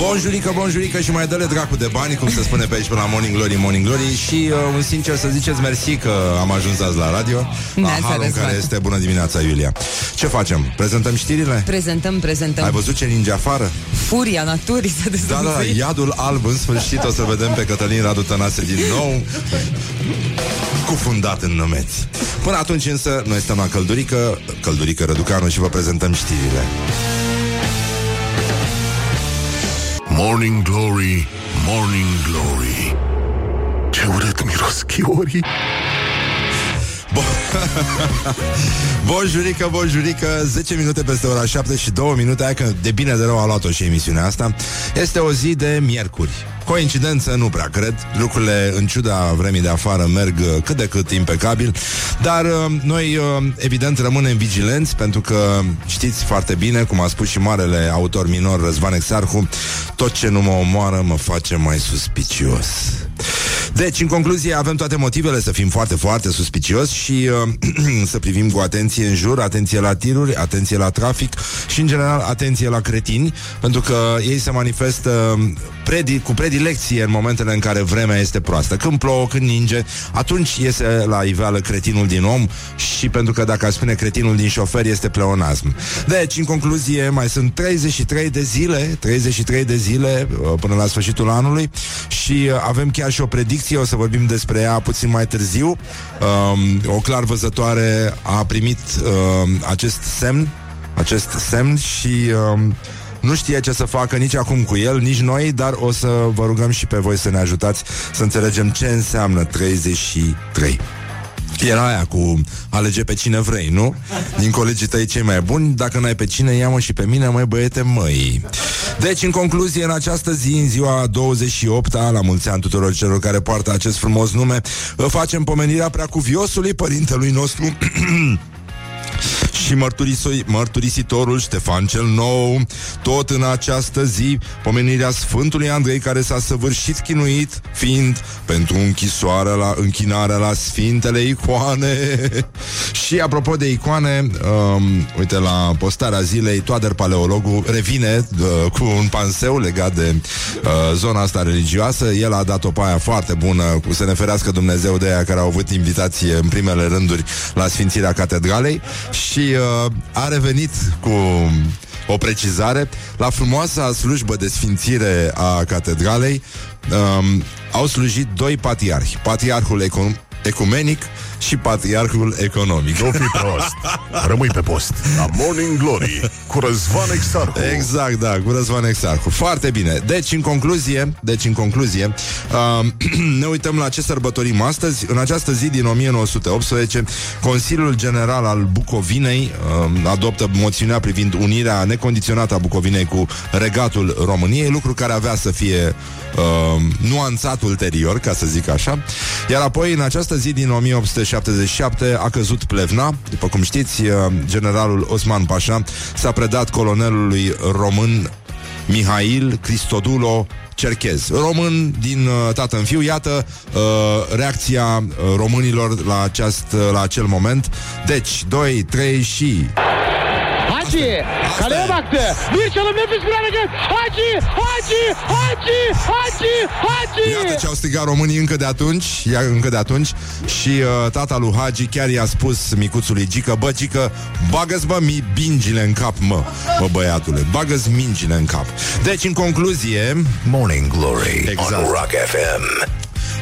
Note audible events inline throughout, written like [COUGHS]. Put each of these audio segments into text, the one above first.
Bonjurică, bonjurică și mai dă-le dracu de bani, cum se spune pe aici pe la Morning Glory, Morning Glory Și uh, un sincer să ziceți mersi că am ajuns azi la radio La Neața, halul în Răzvan. care este Bună dimineața, Iulia Ce facem? Prezentăm știrile? Prezentăm, prezentăm Ai văzut ce ninge afară? Furia naturii să Da, da, da, iadul alb În sfârșit o să vedem pe Cătălin Radu Tănase din nou Cufundat în nămeți Până atunci însă, noi stăm la Căldurică Căldurică Răducanu și vă prezentăm știrile Morning Glory, Morning Glory. Ce urât miros chiorii Bonjurică, [LAUGHS] bonjurică 10 minute peste ora 7 și 2 minute. Hai că de bine de rău a luat-o și emisiunea asta. Este o zi de miercuri. Coincidență, nu prea cred. Lucrurile, în ciuda vremii de afară, merg uh, cât de cât impecabil. Dar uh, noi, uh, evident, rămânem vigilenți Pentru că știți foarte bine Cum a spus și marele autor minor Răzvan Exarhu Tot ce nu mă omoară mă face mai suspicios deci, în concluzie, avem toate motivele să fim foarte, foarte suspicios și uh, [CLEARS THROAT] să privim cu atenție în jur, atenție la tiruri, atenție la trafic și, în general, atenție la cretini, pentru că ei se manifestă predi- cu predilecție în momentele în care vremea este proastă. Când plouă, când ninge, atunci iese la iveală cretinul din om și pentru că dacă aș spune cretinul din șofer este pleonasm. Deci, în concluzie, mai sunt 33 de zile, 33 de zile uh, până la sfârșitul anului și uh, avem chiar și o predicție, o să vorbim despre ea puțin mai târziu. Um, o clar văzătoare a primit um, acest semn, acest semn și um, nu știe ce să facă nici acum cu el, nici noi, dar o să vă rugăm și pe voi să ne ajutați să înțelegem ce înseamnă 33. Era aia cu alege pe cine vrei, nu? Din colegii tăi cei mai buni Dacă n-ai pe cine, ia-mă și pe mine, mai băiete, măi Deci, în concluzie, în această zi, în ziua 28-a La mulți ani tuturor celor care poartă acest frumos nume Facem pomenirea preacuviosului părintelui nostru [CLEARS THROAT] și mărturisoi- mărturisitorul Ștefan cel Nou, tot în această zi, pomenirea Sfântului Andrei, care s-a săvârșit chinuit, fiind pentru închisoarea la închinarea la Sfintele Icoane. [LAUGHS] și apropo de icoane, um, uite, la postarea zilei, Toader Paleologul revine uh, cu un panseu legat de uh, zona asta religioasă. El a dat o paia foarte bună cu să ne ferească Dumnezeu de aia care au avut invitație în primele rânduri la Sfințirea Catedralei și uh, a revenit cu o precizare. La frumoasa slujbă de sfințire a catedralei um, au slujit doi patriarhi, patriarhul econ- ecumenic și patriarhul economic. Nu fi prost Rămâi pe post La Morning Glory Cu Răzvan Exarhu Exact, da, cu Răzvan Exarhu. Foarte bine. Deci, în concluzie, deci, în concluzie, uh, [CLEARS THROAT] ne uităm la ce sărbătorim astăzi. În această zi din 1918, Consiliul General al Bucovinei uh, adoptă moțiunea privind unirea necondiționată a Bucovinei cu regatul României, lucru care avea să fie uh, nuanțat ulterior, ca să zic așa. Iar apoi, în această zi din 1877, a căzut Plevna. După cum știți, uh, generalul Osman Pașa s-a predat colonelului român Mihail Cristodulo Cerchez. Român din uh, tată în fiu. Iată uh, reacția uh, românilor la, aceast, uh, la acel moment. Deci, 2, 3 și... Hacı kaleye baktı. Bir çalım nefis bir hareket. Hacı, Hacı, Hacı, Hacı, Iată Hacı. ce au strigat românii încă de atunci, ia, încă de atunci și uh, tata lui Hagi chiar i-a spus micuțului Gică, bă, Gică, bagă-ți, bă, mi bingile în cap, mă, bă, băiatule, bagă-ți mingile în cap. Deci, în concluzie, Morning Glory Exact. On Rock FM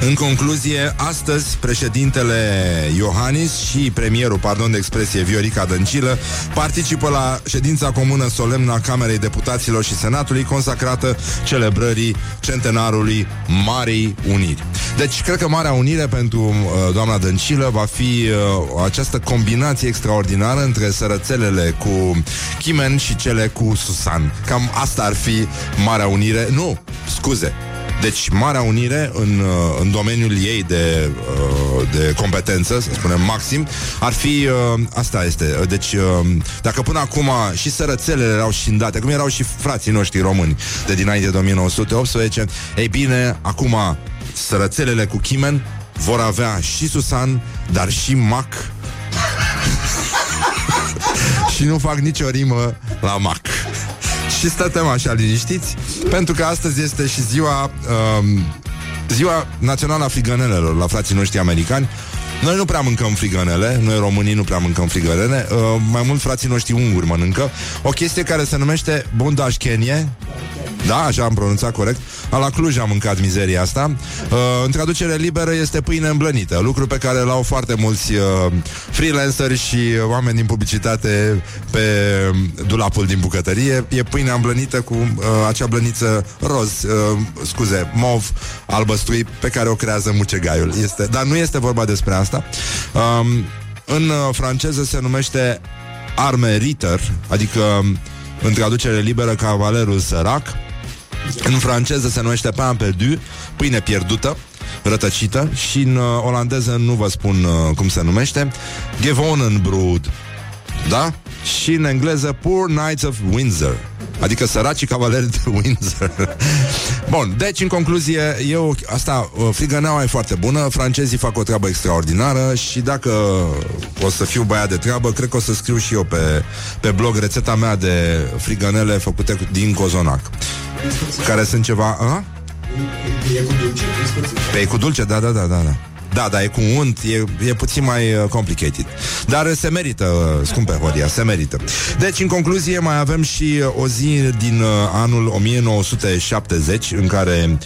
În concluzie, astăzi președintele Iohannis și premierul, pardon de expresie, Viorica Dăncilă participă la ședința comună solemnă a Camerei Deputaților și Senatului consacrată celebrării centenarului Marei Uniri. Deci, cred că Marea Unire pentru uh, doamna Dăncilă va fi uh, această combinație extraordinară între sărățelele cu Chimen și cele cu Susan. Cam asta ar fi Marea Unire. Nu, scuze, deci, Marea Unire, în, uh, în domeniul ei de, uh, de competență, să spunem maxim, ar fi... uh, Asta este. Deci, uh, dacă până acum și sărățelele erau șindate, cum erau și frații noștri români de dinainte de 1918, ei bine, acum sărățelele cu chimen vor avea și Susan, dar și Mac. [LAUGHS] și nu fac nicio rimă la Mac. Și stătem așa liniștiți, pentru că astăzi este și ziua um, Ziua Națională a Frigănelelor la frații noștri americani. Noi nu prea mâncăm frigănele, noi românii nu prea mâncăm frigănele, uh, mai mult frații noștri unguri mănâncă. O chestie care se numește bundașchenie, da, așa am pronunțat corect. La Cluj am mâncat mizeria asta. Uh, în traducere liberă este pâine îmblănită, lucru pe care l-au foarte mulți uh, freelanceri și oameni din publicitate pe dulapul din bucătărie. E pâine îmblănită cu uh, acea blăniță roz, uh, scuze, mov, albăstrui, pe care o creează mucegaiul. Este, dar nu este vorba despre asta. Um, în uh, franceză se numește arme ritter, adică în traducere liberă cavalerul sărac. În franceză se numește pain perdu, pâine pierdută, rătăcită și în uh, olandeză nu vă spun uh, cum se numește, Gewonnenbrot. Da? Și în engleză Poor Knights of Windsor. Adică săracii cavaleri de Windsor. [LAUGHS] Bun, deci în concluzie, eu asta uh, frigăneaua e foarte bună, francezii fac o treabă extraordinară și dacă o să fiu băiat de treabă, cred că o să scriu și eu pe, pe blog rețeta mea de frigănele făcute cu- din cozonac. Care sunt ceva, a? Pe e cu dulce, da, da, da, da, da. Da, da, e cu unt, e, e puțin mai uh, complicated. Dar se merită, uh, scumpe Horia, se merită. Deci, în concluzie, mai avem și uh, o zi din uh, anul 1970, în care,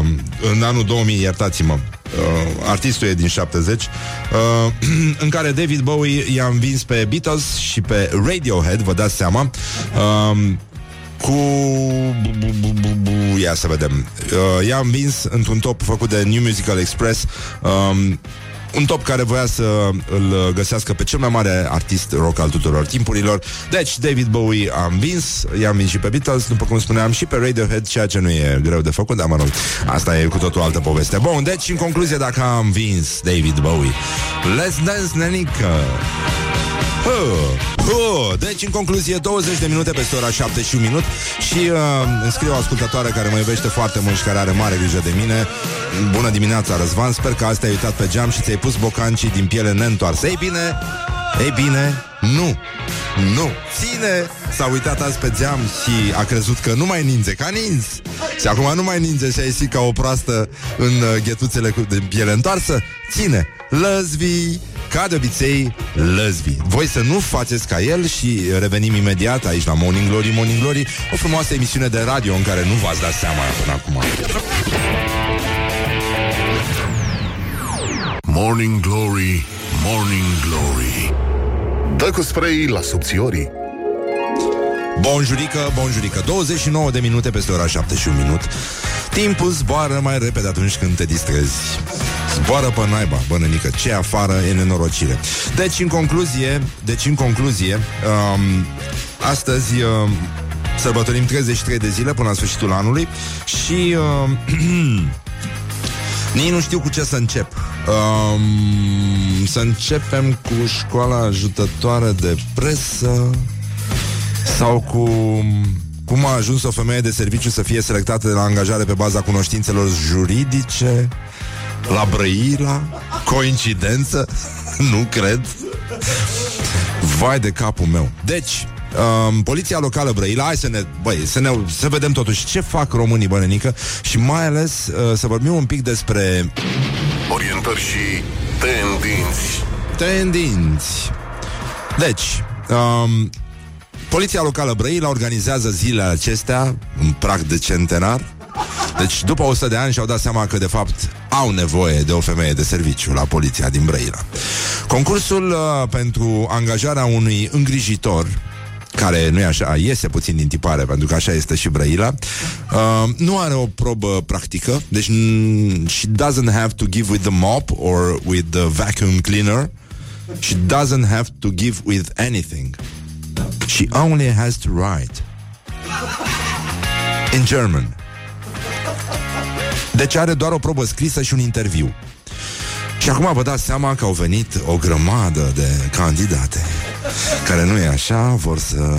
uh, în anul 2000, iertați-mă, uh, artistul e din 70, uh, [CLEARS THROAT] în care David Bowie i-a învins pe Beatles și pe Radiohead, vă dați seama, uh, cu... bu- bu- bu- bu- bu- Ia să vedem. Uh, i-a învins într-un top făcut de New Musical Express. Um, un top care voia să îl găsească pe cel mai mare artist rock al tuturor timpurilor. Deci, David Bowie a învins, i-a învins și pe Beatles, după cum spuneam, și pe Radiohead, ceea ce nu e greu de făcut, dar mă rog, asta e cu totul altă poveste. Bun, deci, în concluzie, dacă a învins David Bowie, let's dance, nenică! Huh. Huh. Deci, în concluzie, 20 de minute peste ora 7 și un minut Și uh, îmi scrie o ascultătoare care mă iubește foarte mult și care are mare grijă de mine. Bună dimineața, Răzvan. Sper că azi te-ai uitat pe geam și ți-ai pus bocancii din piele neîntoarsă Ei bine, ei bine, nu. Nu, ține. S-a uitat azi pe geam și a crezut că nu mai ninge, ca ninț Și acum nu mai ninge și a ieșit ca o proastă În uh, ghetuțele cu de piele întoarsă. Ține, lăzvi ca de obicei, lăzvi. Voi să nu faceți ca el și revenim imediat aici la Morning Glory, Morning Glory, o frumoasă emisiune de radio în care nu v-ați dat seama până acum. Morning Glory, Morning Glory. Dă cu spray la subțiorii. Bonjurică, bonjurică. 29 de minute peste ora 7 și un minut. Timpul zboară mai repede atunci când te distrezi Zboară pe naiba, bănănică Ce afară e nenorocire. Deci, în concluzie Deci, în concluzie um, Astăzi um, Sărbătorim 33 de zile până la sfârșitul anului Și um, [CLEARS THROAT] Nici nu știu cu ce să încep. Um, Să începem cu școala ajutătoare de presă sau cu cum a ajuns o femeie de serviciu să fie selectată de la angajare pe baza cunoștințelor juridice la Brăila? Coincidență? [LAUGHS] nu cred. Vai de capul meu. Deci, um, poliția locală Brăila, hai să ne, băi, să ne, să vedem totuși ce fac românii bănenică și mai ales uh, să vorbim un pic despre Orientări și tendinți tendinți. Deci, um, Poliția locală Brăila organizează zilele acestea în prag de centenar. Deci, după 100 de ani și-au dat seama că, de fapt, au nevoie de o femeie de serviciu la poliția din Brăila. Concursul uh, pentru angajarea unui îngrijitor care nu e așa, iese puțin din tipare, pentru că așa este și Brăila, uh, nu are o probă practică, deci n- she doesn't have to give with the mop or with the vacuum cleaner, she doesn't have to give with anything. She only has to write in German. Deci are doar o probă scrisă și un interviu. Și acum vă dați seama că au venit o grămadă de candidate care nu e așa, vor să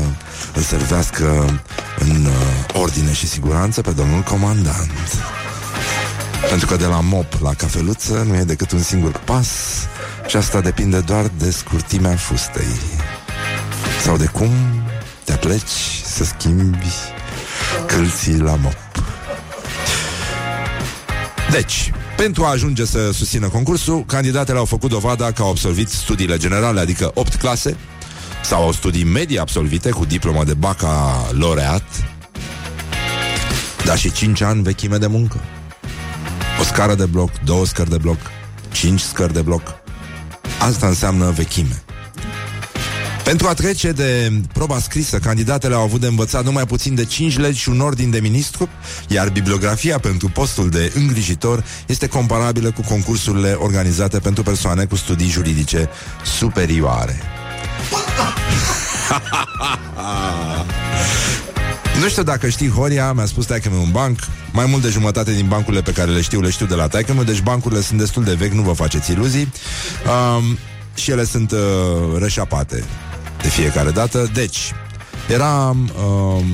îl servească în uh, ordine și siguranță pe domnul comandant. Pentru că de la mop la cafeluță nu e decât un singur pas și asta depinde doar de scurtimea fustei. Sau de cum te pleci să schimbi câlții la mop. Deci, pentru a ajunge să susțină concursul, candidatele au făcut dovada că au absolvit studiile generale, adică 8 clase, sau au studii medii absolvite cu diplomă de bacalaureat, dar și 5 ani vechime de muncă. O scară de bloc, două scări de bloc, 5 scări de bloc. Asta înseamnă vechime. Pentru a trece de proba scrisă, candidatele au avut de învățat numai puțin de 5 legi și un ordin de ministru, iar bibliografia pentru postul de îngrijitor este comparabilă cu concursurile organizate pentru persoane cu studii juridice superioare. [LAUGHS] Nu știu dacă știi, Horia mi-a spus taică un banc. Mai mult de jumătate din bancurile pe care le știu Le știu de la taică Deci bancurile sunt destul de vechi, nu vă faceți iluzii. Um, Și ele sunt uh, rășapate De fiecare dată Deci, era um,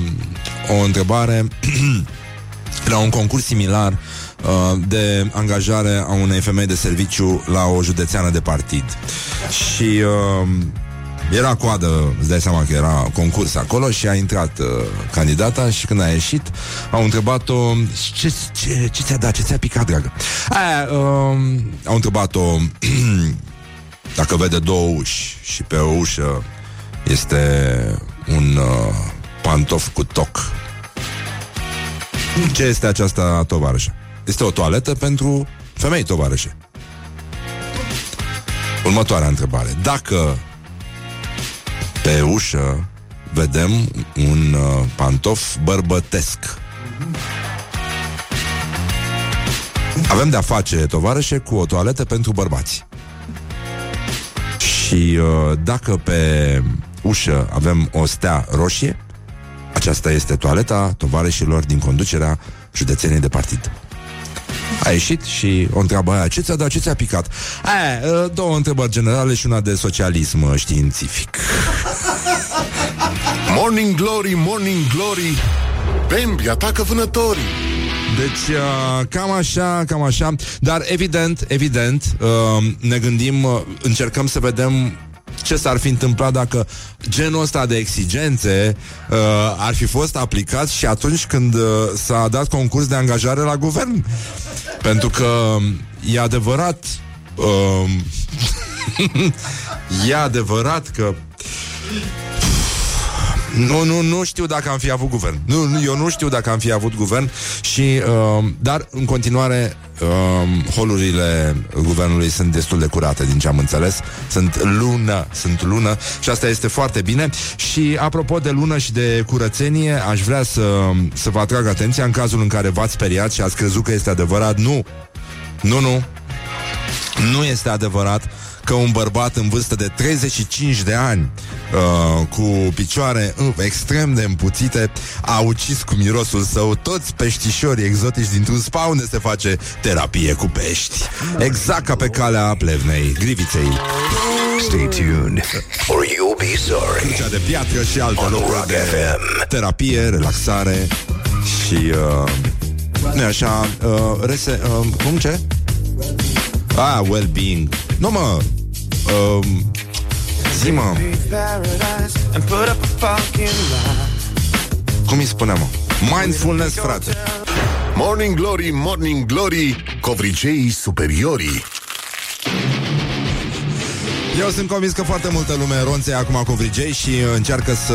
o întrebare [CLEARS THROAT] Era un concurs similar uh, de angajare a unei femei de serviciu la o județeană de partid. Și uh, era coadă, îți dai seama că era concurs acolo și a intrat uh, candidata și când a ieșit au întrebat-o ce, ce, ce ți-a dat, ce ți-a picat, dragă? Aia, uh, au întrebat-o [CLEARS THROAT] dacă vede două uși și pe o ușă este un uh, pantof cu toc. Ce este aceasta tovarășă? Este o toaletă pentru femei tovarășe. Următoarea întrebare. Dacă pe ușă vedem un uh, pantof bărbătesc. Avem de-a face, tovarășe, cu o toaletă pentru bărbați. Și uh, dacă pe ușă avem o stea roșie, aceasta este toaleta tovarășilor din conducerea județenii de partid. A ieșit și o întreabă aia, ce ți-a dat, ce ți-a picat? Aia, uh, două întrebări generale și una de socialism uh, științific. [LAUGHS] Morning Glory, Morning Glory Bambi atacă vânătorii Deci, uh, cam așa, cam așa Dar evident, evident uh, Ne gândim, uh, încercăm să vedem ce s-ar fi întâmplat dacă genul ăsta de exigențe uh, ar fi fost aplicat și atunci când uh, s-a dat concurs de angajare la guvern. Pentru că e adevărat uh, [LAUGHS] e adevărat că nu, nu, nu știu dacă am fi avut guvern. Nu, nu, eu nu știu dacă am fi avut guvern și uh, dar în continuare uh, holurile guvernului sunt destul de curate din ce am înțeles. Sunt lună, sunt lună și asta este foarte bine. Și apropo de lună și de curățenie, aș vrea să, să vă atrag atenția în cazul în care v-ați speriat și ați crezut că este adevărat. Nu. Nu, nu. Nu este adevărat că un bărbat în vârstă de 35 de ani uh, cu picioare uh, extrem de împuțite a ucis cu mirosul său toți peștișorii exotici dintr-un spa unde se face terapie cu pești. Exact ca pe calea plevnei, griviței. Stay tuned or you'll be sorry. Cea de piatră și alte On locuri Rock de FM. terapie, relaxare și uh, nu așa, uh, rese, uh, cum ce? Ah, well-being. Nu mă, uh, zi mă, cum îi spuneam mă? Mindfulness, frate. Morning Glory, Morning Glory Covriceii superiorii Eu sunt convins că foarte multă lume ronțe acum cu vrigei și încearcă să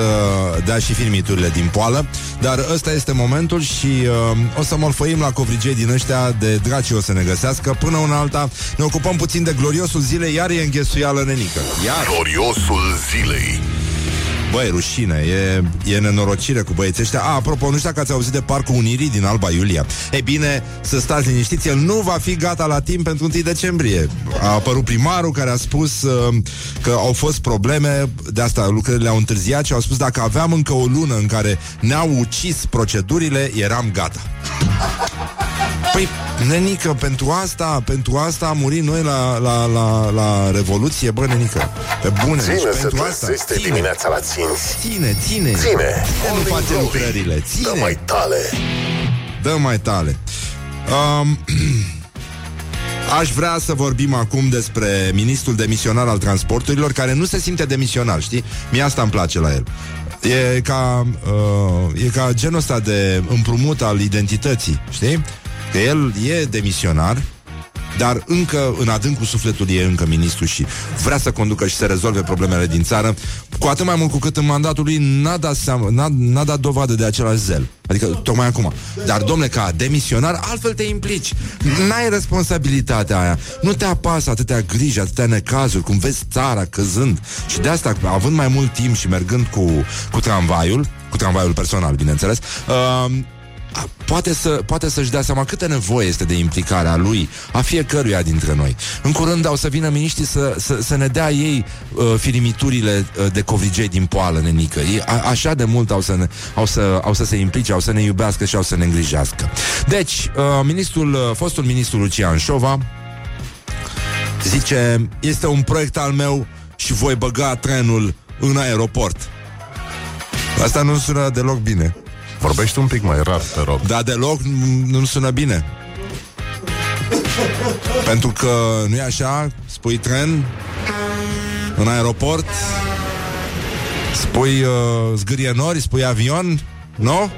dea și filmiturile din poală, dar ăsta este momentul și uh, o să morfăim la covrigei din ăștia de draci o să ne găsească. Până una alta ne ocupăm puțin de gloriosul zilei, iar e înghesuială nenică. Iar, Gloriosul zilei băi, rușine, e, e nenorocire cu băieții ăștia. A, apropo, nu știu dacă ați auzit de Parcul Unirii din Alba Iulia. E bine, să stați liniștiți, el nu va fi gata la timp pentru 1 decembrie. A apărut primarul care a spus uh, că au fost probleme, de asta lucrările au întârziat și au spus dacă aveam încă o lună în care ne-au ucis procedurile, eram gata. Păi, nenică, pentru asta, pentru asta am murit noi la, la, la, la Revoluție, bă, nenică. Pe bune, deci Ține să pentru asta. trezește Ține, dimineața la ținți. ține, ține. Ține. Nu Morning face Glory. lucrările, ține. Dă mai tale. Dă mai tale. Um, [CLEARS THROAT] Aș vrea să vorbim acum despre ministrul demisionar al transporturilor, care nu se simte demisionar, știi? Mie asta îmi place la el. E ca, uh, e ca genul ăsta de împrumut al identității, știi? Că el e demisionar, dar încă în adâncul sufletului e încă ministru și vrea să conducă și să rezolve problemele din țară, cu atât mai mult cu cât în mandatul lui n-a dat, seama, n-a, n-a dat dovadă de același zel. Adică tocmai acum. Dar, domnule, ca demisionar, altfel te implici. N-ai responsabilitatea aia. Nu te apasă atâtea griji, atâtea necazuri, cum vezi țara căzând. Și de asta, având mai mult timp și mergând cu, cu tramvaiul, cu tramvaiul personal, bineînțeles, uh, a, poate, să, poate să-și dea seama câtă nevoie este de implicarea lui, a fiecăruia dintre noi. În curând au să vină miniștrii să, să, să ne dea ei uh, firimiturile uh, de covrigei din poală, nenică. Ei, a, așa de mult au să, ne, au, să, au să se implice, au să ne iubească și au să ne îngrijească. Deci, uh, ministrul, uh, fostul ministru Lucian Șova zice, este un proiect al meu și voi băga trenul în aeroport. Asta nu sună deloc bine. Vorbește un pic mai rar, te rog. Dar deloc n- nu sună bine. Pentru că nu e așa, spui tren în aeroport, spui uh, zgârie nori, spui avion, nu?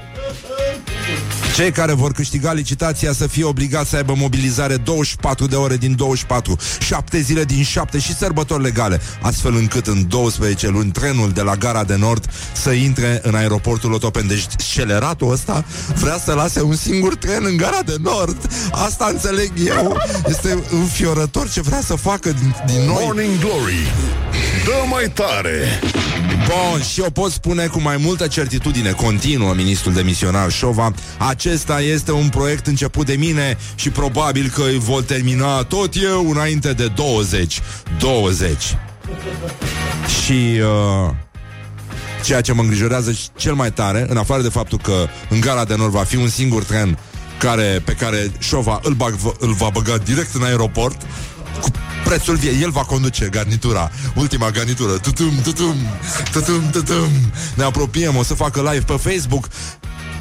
Cei care vor câștiga licitația să fie obligați să aibă mobilizare 24 de ore din 24, 7 zile din 7 și sărbători legale, astfel încât în 12 luni trenul de la gara de nord să intre în aeroportul Otopen. Deci sceleratul ăsta vrea să lase un singur tren în gara de nord. Asta înțeleg eu. Este înfiorător ce vrea să facă din, din noi. Morning Glory Dă mai tare Bun, și eu pot spune cu mai multă certitudine, continuă ministrul demisionar Șova, acesta este un proiect început de mine și probabil că îi voi termina tot eu înainte de 20. 20. Și uh, ceea ce mă îngrijorează cel mai tare, în afară de faptul că în gara de nord va fi un singur tren care, pe care Șova îl, bag, îl va băga direct în aeroport, cu prețul vie. El va conduce garnitura, ultima garnitură. Tutum, tutum, tutum, tutum. Ne apropiem, o să facă live pe Facebook.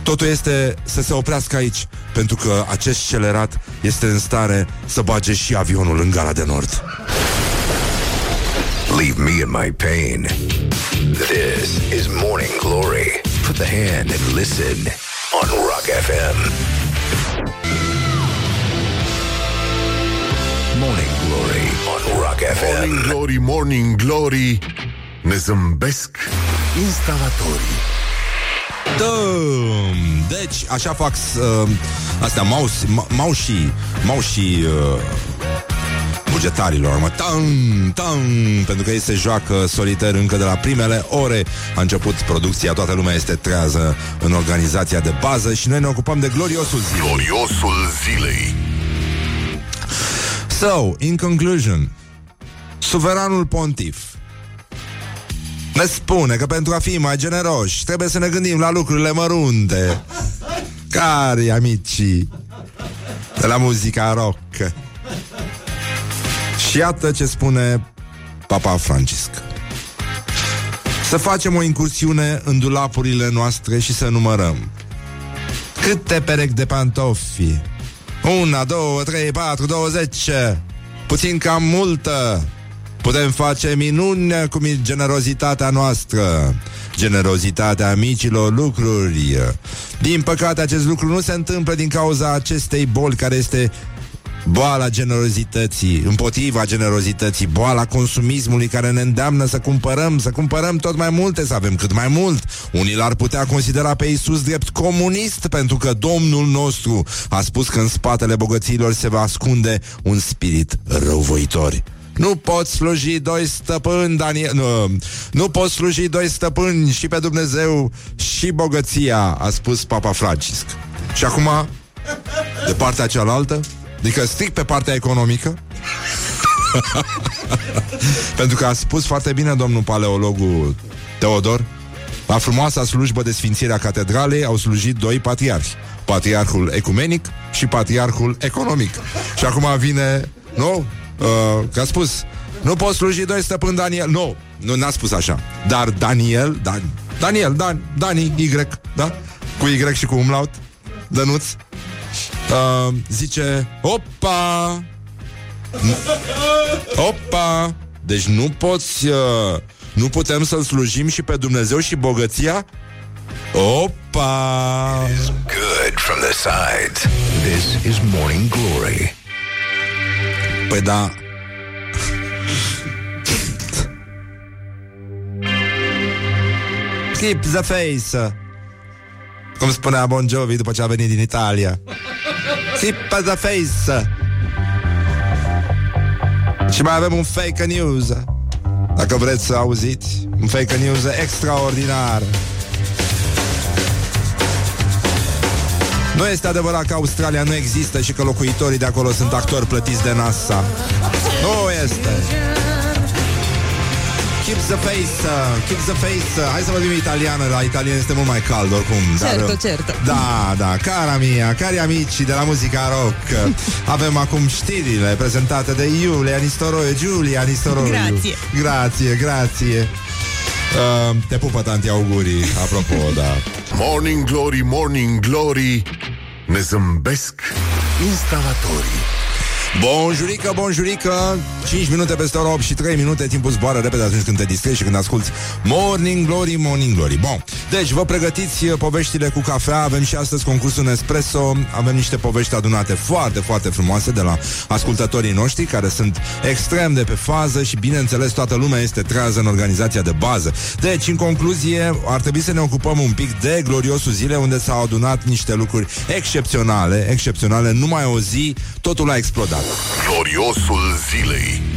Totul este să se oprească aici, pentru că acest scelerat este în stare să bage și avionul în gara de nord. Leave me in my pain. This is Morning Glory. Put the hand and listen on Rock FM. Morning Glory on Rock Morning FM. Glory, Morning Glory Ne zâmbesc instalatorii Dăm! Deci, așa fac uh, astea, mouse, ma, maușii, maușii uh, bugetarilor, mă, tam, tam, pentru că ei se joacă solitar încă de la primele ore. A început producția, toată lumea este trează în organizația de bază și noi ne ocupăm de gloriosul zilei. Gloriosul zilei So, in conclusion, suveranul pontif ne spune că pentru a fi mai generoși trebuie să ne gândim la lucrurile mărunte. Cari amicii de la muzica rock. Și iată ce spune Papa Francisc. Să facem o incursiune în dulapurile noastre și să numărăm. Câte perechi de pantofi? Una, două, trei, patru, douăzeci. Puțin cam multă. Putem face minuni cu generozitatea noastră. Generozitatea micilor lucruri. Din păcate, acest lucru nu se întâmplă din cauza acestei boli care este boala generozității, împotriva generozității, boala consumismului care ne îndeamnă să cumpărăm, să cumpărăm tot mai multe, să avem cât mai mult. Unii l-ar putea considera pe Isus drept comunist, pentru că Domnul nostru a spus că în spatele bogăților se va ascunde un spirit răuvoitor. Nu poți sluji doi stăpâni, Daniel. Nu, nu poți sluji doi stăpâni și pe Dumnezeu și bogăția, a spus Papa Francisc. Și acum, de partea cealaltă, adică strict pe partea economică, [LAUGHS] pentru că a spus foarte bine domnul paleologul Teodor, la frumoasa slujbă de sfințire a catedralei au slujit doi patriarhi. Patriarhul ecumenic și patriarhul economic. Și acum vine, nu? Uh, că a spus, nu poți sluji doi stăpâni Daniel. Nu, nu n-a spus așa. Dar Daniel, Dan, Daniel, Dan, Dani, Y, da? Cu Y și cu umlaut, Dănuț. Uh, zice, opa, opa, deci nu poți, uh, nu putem să-L slujim și pe Dumnezeu și bogăția? Opa! Good from the sides. This is Morning Glory. Păi da, Keep the face Cum spunea Bon Jovi după ce a venit din Italia Keep the face Și mai avem un fake news Dacă vreți să auziți Un fake news extraordinar Nu este adevărat că Australia nu există și că locuitorii de acolo sunt actori plătiți de NASA. Nu este. Keep the face, uh, keep the face. Uh, hai să vorbim italiană, la italian este mult mai cald oricum. Certo, uh, certo. Da, da, cara mia, cari amici de la muzica rock. [LAUGHS] Avem acum știrile prezentate de Iulia Nistoroiu. Giulia Nistoroiu. Grazie. Grazie, grazie. Uh, te pupă tanti augurii, apropo, [LAUGHS] da. Morning Glory, Morning Glory Ne zâmbesc instalatorii Bonjurică, bonjurică. 5 minute peste ora 8 și 3 minute. Timpul zboară repede atunci când te distrezi și când asculti Morning Glory, Morning Glory. Bun, deci vă pregătiți uh, poveștile cu cafea. Avem și astăzi concursul Nespresso. Avem niște povești adunate foarte, foarte frumoase De la ascultătorii noștri Care sunt extrem de pe fază Și bineînțeles toată lumea este trează în organizația de bază. Deci, în concluzie Ar trebui să ne ocupăm un pic de gloriosul zile Unde s-au adunat niște lucruri excepționale Excepționale, numai o zi Totul a explodat Gloriosul zilei.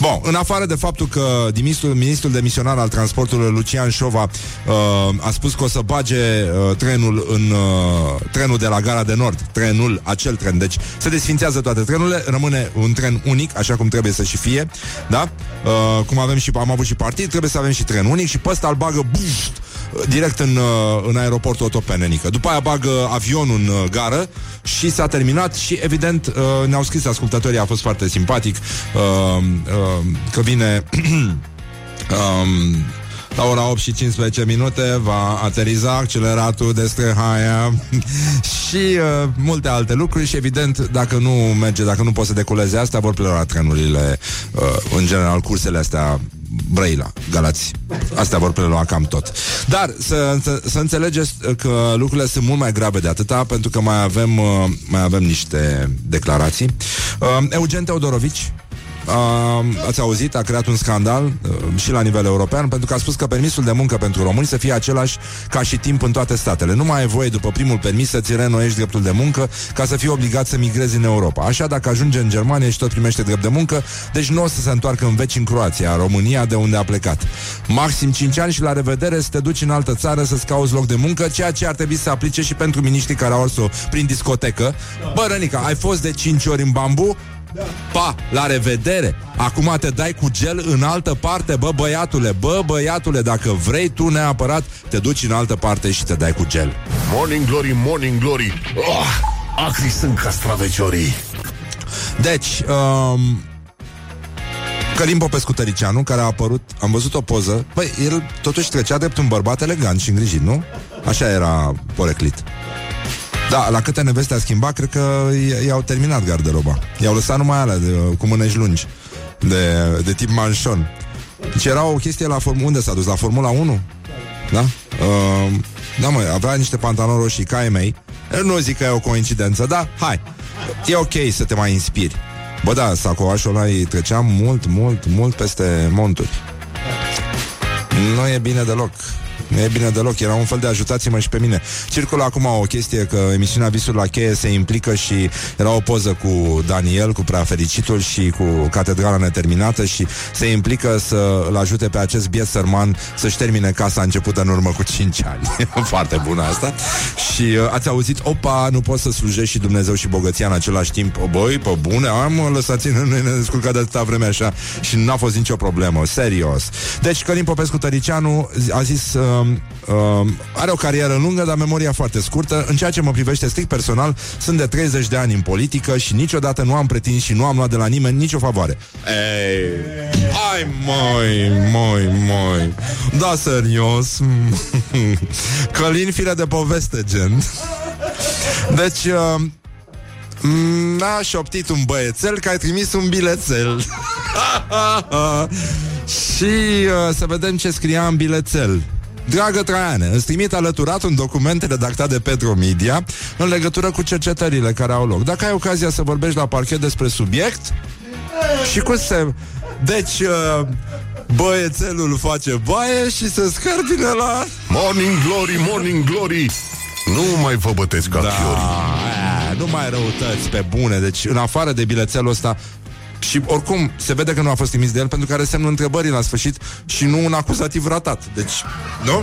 Bun, în afară de faptul că ministrul, ministrul de misionar al transportului Lucian Șova uh, a spus că o să bage uh, trenul în uh, trenul de la gara de nord, trenul, acel tren, deci se desfințează toate trenurile, rămâne un tren unic, așa cum trebuie să și fie, da? Uh, cum avem și am avut și partid, trebuie să avem și tren unic și pe ăsta îl bagă buf, direct în, uh, în aeroportul Otopenenică. După aia bagă avionul în uh, gară și s-a terminat și evident uh, ne-au scris ascultătorii, a fost foarte simpatic uh, uh, că vine [CLEARS THROAT] um, la ora 8 și 15 minute va ateriza acceleratul de Strehaia [LAUGHS] și uh, multe alte lucruri și evident dacă nu merge, dacă nu poți să deculeze asta, vor plăra trenurile uh, în general cursele astea Brăila, Galați. Astea vor prelua cam tot. Dar să, să, să înțelegeți că lucrurile sunt mult mai grave de atâta, pentru că mai avem, uh, mai avem niște declarații. Uh, Eugen Teodorovici, Uh, ați auzit, a creat un scandal uh, și la nivel european pentru că a spus că permisul de muncă pentru români să fie același ca și timp în toate statele. Nu mai ai voie după primul permis să-ți reînnoiești dreptul de muncă ca să fii obligat să migrezi în Europa. Așa, dacă ajunge în Germania și tot primește drept de muncă, deci nu o să se întoarcă în veci în Croația, în România, de unde a plecat. Maxim 5 ani și la revedere să te duci în altă țară să-ți cauți loc de muncă, ceea ce ar trebui să aplice și pentru miniștrii care au ars-o prin discotecă. Bă, Rănica, ai fost de 5 ori în bambu? Pa, la revedere. Acum te dai cu gel în altă parte Bă, băiatule, bă, băiatule Dacă vrei tu neapărat Te duci în altă parte și te dai cu gel. Morning Glory, Morning Glory. Oh, Acri sunt castraveciorii. Deci, um, Călim Popescu Tăricianu Care a apărut, am văzut o poză. Băi, el totuși trecea drept un bărbat elegant și îngrijit, nu? Așa era poreclit da, la câte neveste a schimbat, cred că i- i-au terminat garderoba. I-au lăsat numai alea de, cu mânești lungi, de, de tip manșon. Deci era o chestie la Formula... Unde s-a dus? La Formula 1? Da? Uh, da, mă, avea niște pantaloni roșii ca ai mei. Nu zic că e o coincidență, da? Hai. E ok să te mai inspiri. Bă, da, sacoașul ăla îi trecea mult, mult, mult peste monturi. Nu e bine deloc. Nu e bine deloc, era un fel de ajutați-mă și pe mine. Circulă acum o chestie că emisiunea Visul la cheie se implică și era o poză cu Daniel, cu prea fericitul și cu catedrala neterminată și se implică să-l ajute pe acest biet sărman să-și termine casa începută în urmă cu 5 ani. [LAUGHS] Foarte bună asta. Și uh, ați auzit, opa, nu poți să slujești și Dumnezeu și bogăția în același timp. O, băi, pe bune, am lăsați-ne, [LAUGHS] noi ne descurcat de atâta vreme așa și n-a fost nicio problemă, serios. Deci, Călin Popescu Tăricianu a zis, uh, uh, are o carieră lungă, dar memoria foarte scurtă. În ceea ce mă privește strict personal, sunt de 30 de ani în politică și niciodată nu am pretins și nu am luat de la nimeni nicio favoare. Ei, ai, moi, moi, moi. Da, serios. [LAUGHS] Călin, fire de poveste, gen. Deci, uh, m- aș șoptit un băiețel că ai trimis un bilețel. [LAUGHS] Și uh, să vedem ce scria în bilețel. Dragă Traiane, îți trimit alăturat un document redactat de Petro Media în legătură cu cercetările care au loc. Dacă ai ocazia să vorbești la parchet despre subiect și cum se... Deci, uh, băiețelul face baie și se scărbine la... Morning Glory, Morning Glory. Nu mai vă bătesc ca Da, fiorii aia, nu mai răutăți pe bune. Deci în afară de bilețelul ăsta și oricum se vede că nu a fost trimis de el Pentru că are semnul întrebării la sfârșit Și nu un acuzativ ratat Deci, nu?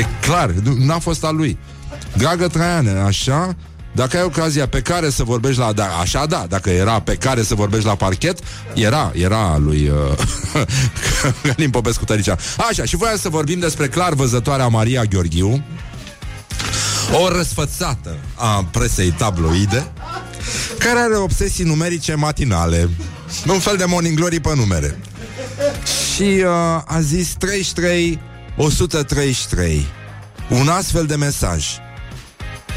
E clar, nu- n-a fost al lui Dragă Traiane, așa dacă ai ocazia pe care să vorbești la... Da, așa da, dacă era pe care să vorbești la parchet, era, era a lui uh, [LAUGHS] Călin Popescu Tăricea. Așa, și voiam să vorbim despre clar văzătoarea Maria Gheorghiu, o răsfățată a presei tabloide, care are obsesii numerice matinale. Un fel de morning glory pe numere. Și uh, a zis 33 133. Un astfel de mesaj.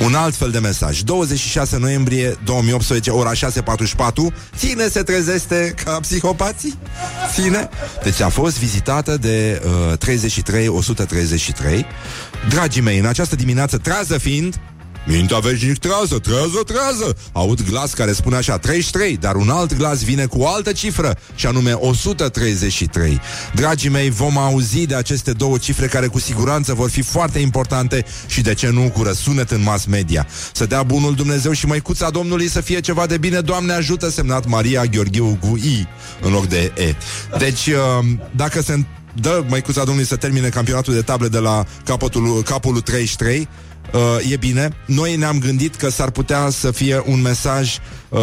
Un alt fel de mesaj 26 noiembrie 2018 Ora 6.44 Ține se trezește ca psihopații Ține Deci a fost vizitată de uh, 33 133 Dragii mei, în această dimineață Trează fiind Mintea veșnic trează, trează, trează. Aud glas care spune așa 33, dar un alt glas vine cu o altă cifră Și anume 133 Dragii mei, vom auzi de aceste două cifre Care cu siguranță vor fi foarte importante Și de ce nu cu răsunet în mass media. Să dea bunul Dumnezeu și măicuța Domnului Să fie ceva de bine, Doamne ajută Semnat Maria Gheorghiu cu I În loc de E. Deci, uh, dacă se dă măicuța Domnului să termine campionatul de table de la capătul, capul 33 uh, e bine. Noi ne-am gândit că s-ar putea să fie un mesaj uh,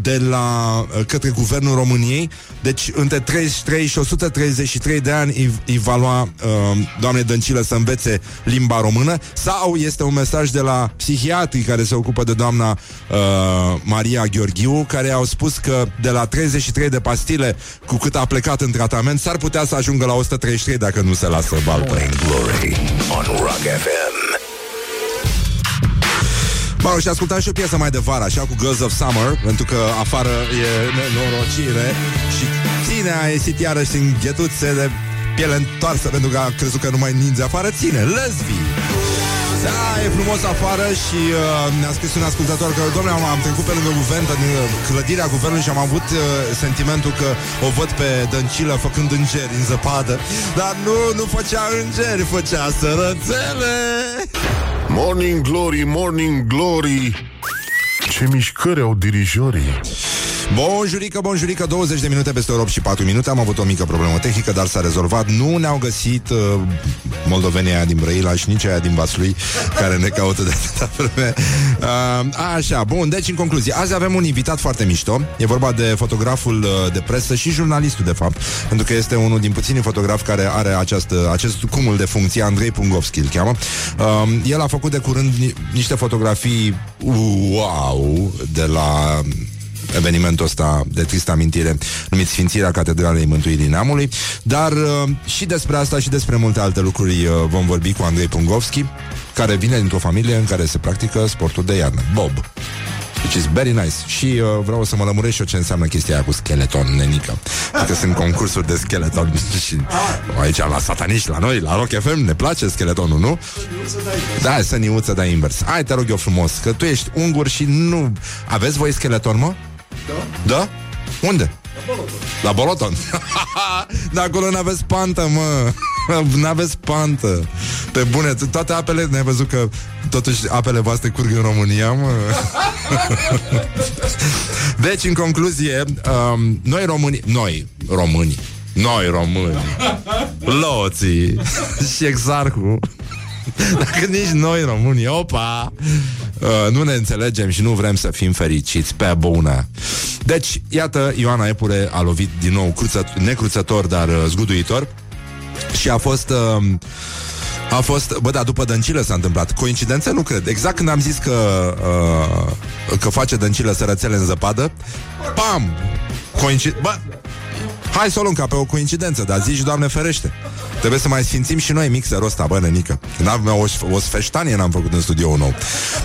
de la uh, către Guvernul României. Deci între 33 și 133 de ani îi, îi va lua uh, doamne Dăncilă să învețe limba română sau este un mesaj de la psihiatrii care se ocupă de doamna uh, Maria Gheorghiu care au spus că de la 33 de pastile cu cât a plecat în tratament s-ar putea să ajungă la 133 dacă nu se lasă baltă. Morning Glory on Rock FM. Mă rog, și ascultam și o piesă mai de vară, așa, cu Girls of Summer, pentru că afară e nenorocire și ține a ieșit iarăși în ghetuțe de piele întoarsă, pentru că a crezut că nu mai ninge afară, ține, lesbi! Da, e frumos afară și uh, ne-a scris un ascultător că, domnule, am, am trecut pe lângă guvern, în uh, clădirea guvernului și am avut uh, sentimentul că o văd pe Dăncilă făcând îngeri în zăpadă, dar nu, nu făcea îngeri, făcea sărățele! Morning Glory, Morning Glory. Ce mișcări au dirijorii Bonjurică, bonjurică, 20 de minute peste 8 și 4 minute. Am avut o mică problemă tehnică, dar s-a rezolvat. Nu ne-au găsit uh, moldovenii aia din Brăila și nici aia din Vaslui Care ne caută de atâta vreme. Uh, Așa, bun, deci în concluzie Azi avem un invitat foarte mișto. E vorba de fotograful uh, de presă și jurnalistul de fapt. Pentru că este unul din puținii fotografi Care are această, acest cumul de funcție Andrei Pungovski îl cheamă. Uh, El a făcut de curând ni- niște fotografii Wow De la evenimentul ăsta de tristă amintire numit Sfințirea Catedralei Mântuirii Neamului, dar uh, și despre asta și despre multe alte lucruri uh, vom vorbi cu Andrei Pungovski, care vine dintr-o familie în care se practică sportul de iarnă, bob. Which is very nice. Și uh, vreau să mă lămuresc și eu ce înseamnă chestia aia cu skeleton, nenică. Că sunt concursuri de skeleton [LAUGHS] și aici la sataniști, la noi, la Rock FM, ne place skeletonul, nu? Da, să niuță, da invers. Hai, te rog eu frumos, că tu ești ungur și nu... Aveți voi skeleton, mă? Da? Da? Unde? La Boloton. [LAUGHS] Dar acolo n-aveți pantă, mă. [LAUGHS] N-aveți pantă. Pe bune, t- toate apele, ne-ai văzut că totuși apele voastre curg în România, mă. [LAUGHS] deci, în concluzie, um, noi români, noi români, noi români, loții și exarhul, [LAUGHS] dacă nici noi români, opa, uh, nu ne înțelegem și nu vrem să fim fericiți pe bună. Deci, iată, Ioana Epure a lovit din nou cruță, necruțător, dar uh, zguduitor și a fost... Uh, a fost, bă, da, după Dăncilă s-a întâmplat Coincidență? Nu cred Exact când am zis că uh, Că face Dăncilă sărățele în zăpadă Pam! Coincid... Bă, Hai să o luăm ca pe o coincidență, dar zici, Doamne ferește. Trebuie să mai sfințim și noi mixerul ăsta, bă, nenică. N-am, o, o sfeștanie n-am făcut în studio nou.